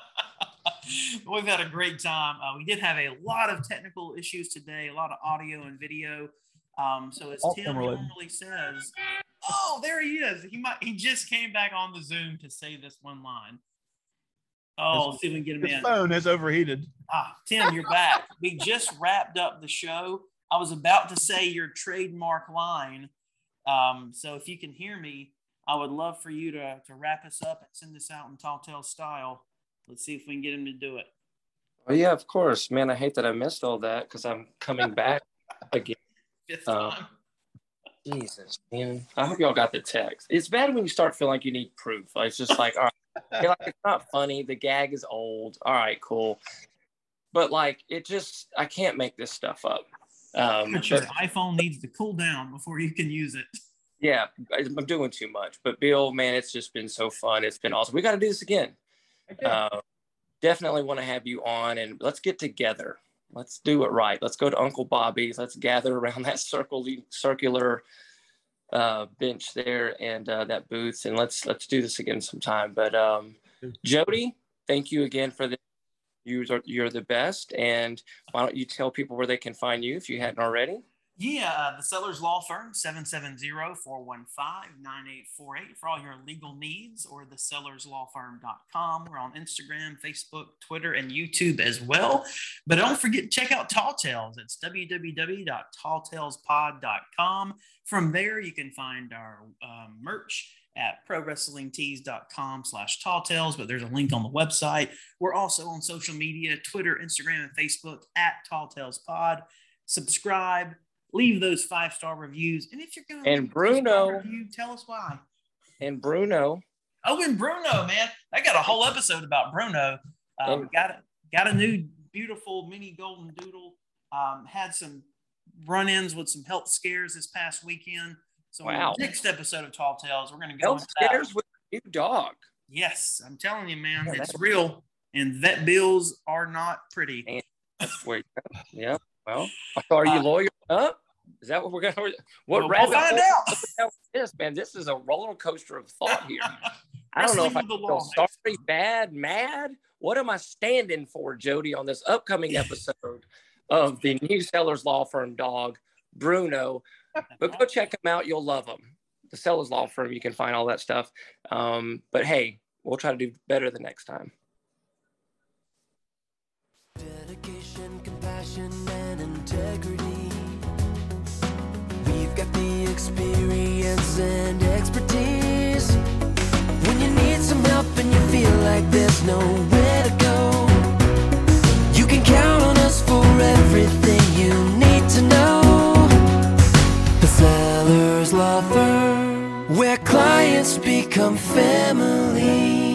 We've had a great time. Uh, we did have a lot of technical issues today, a lot of audio and video. Um, so as Tim normally says, oh, there he is. He might. He just came back on the Zoom to say this one line. Oh, his, see if we can get him his in. phone is overheated. Ah, Tim, you're back. we just wrapped up the show. I was about to say your trademark line. Um, so if you can hear me, I would love for you to, to wrap us up and send this out in Tall Tale style. Let's see if we can get him to do it. Oh yeah, of course, man. I hate that I missed all that because I'm coming back again. Fifth uh, time. Jesus, man. I hope y'all got the text. It's bad when you start feeling like you need proof. Like, it's just like, all right, like, it's not funny. The gag is old. All right, cool. But like, it just, I can't make this stuff up. Um, your iPhone needs to cool down before you can use it. Yeah, I'm doing too much. But Bill, man, it's just been so fun. It's been awesome. We got to do this again. Okay. Uh, definitely want to have you on and let's get together. Let's do it right. Let's go to Uncle Bobby's. Let's gather around that circle, circular uh, bench there and uh, that booth, and let's let's do this again sometime. But um, Jody, thank you again for this you are, you're the best. And why don't you tell people where they can find you if you hadn't already? Yeah, uh, the Sellers Law Firm, 770-415-9848 for all your legal needs or the sellerslawfirm.com. We're on Instagram, Facebook, Twitter, and YouTube as well. But don't forget, check out Tall Tales. It's www.talltalespod.com. From there, you can find our um, merch at prowrestlingtees.com slash tall tales, but there's a link on the website. We're also on social media, Twitter, Instagram, and Facebook at Tall Tales Pod. Subscribe, leave those five-star reviews. And if you're going to and Bruno review, tell us why. and Bruno. Oh, and Bruno, man, I got a whole episode about Bruno. Um, got a, got a new beautiful mini golden doodle. Um, had some run-ins with some health scares this past weekend. So Wow. the next episode of Tall Tales, we're going to go Health into that. scares with a new dog. Yes, I'm telling you, man, Yeah, it's real. And vet bills are not pretty. And- That's where. Yeah. Well, are you Uh, lawyer up? Is that what we're gonna? What We'll- rabbit we'll find out. is this man? This is a roller coaster of thought here. I don't know if I feel law sorry, bad, mad. What am I standing for, Jody, on this upcoming episode of the New Sellers Law Firm dog, Bruno? But go check them out. You'll love them. The Sellers Law Firm, you can find all that stuff. Um, but hey, we'll try to do better the next time. Dedication, compassion, and integrity. We've got the experience and expertise. When you need some help and you feel like there's nowhere to go, you can count on us for where clients become family.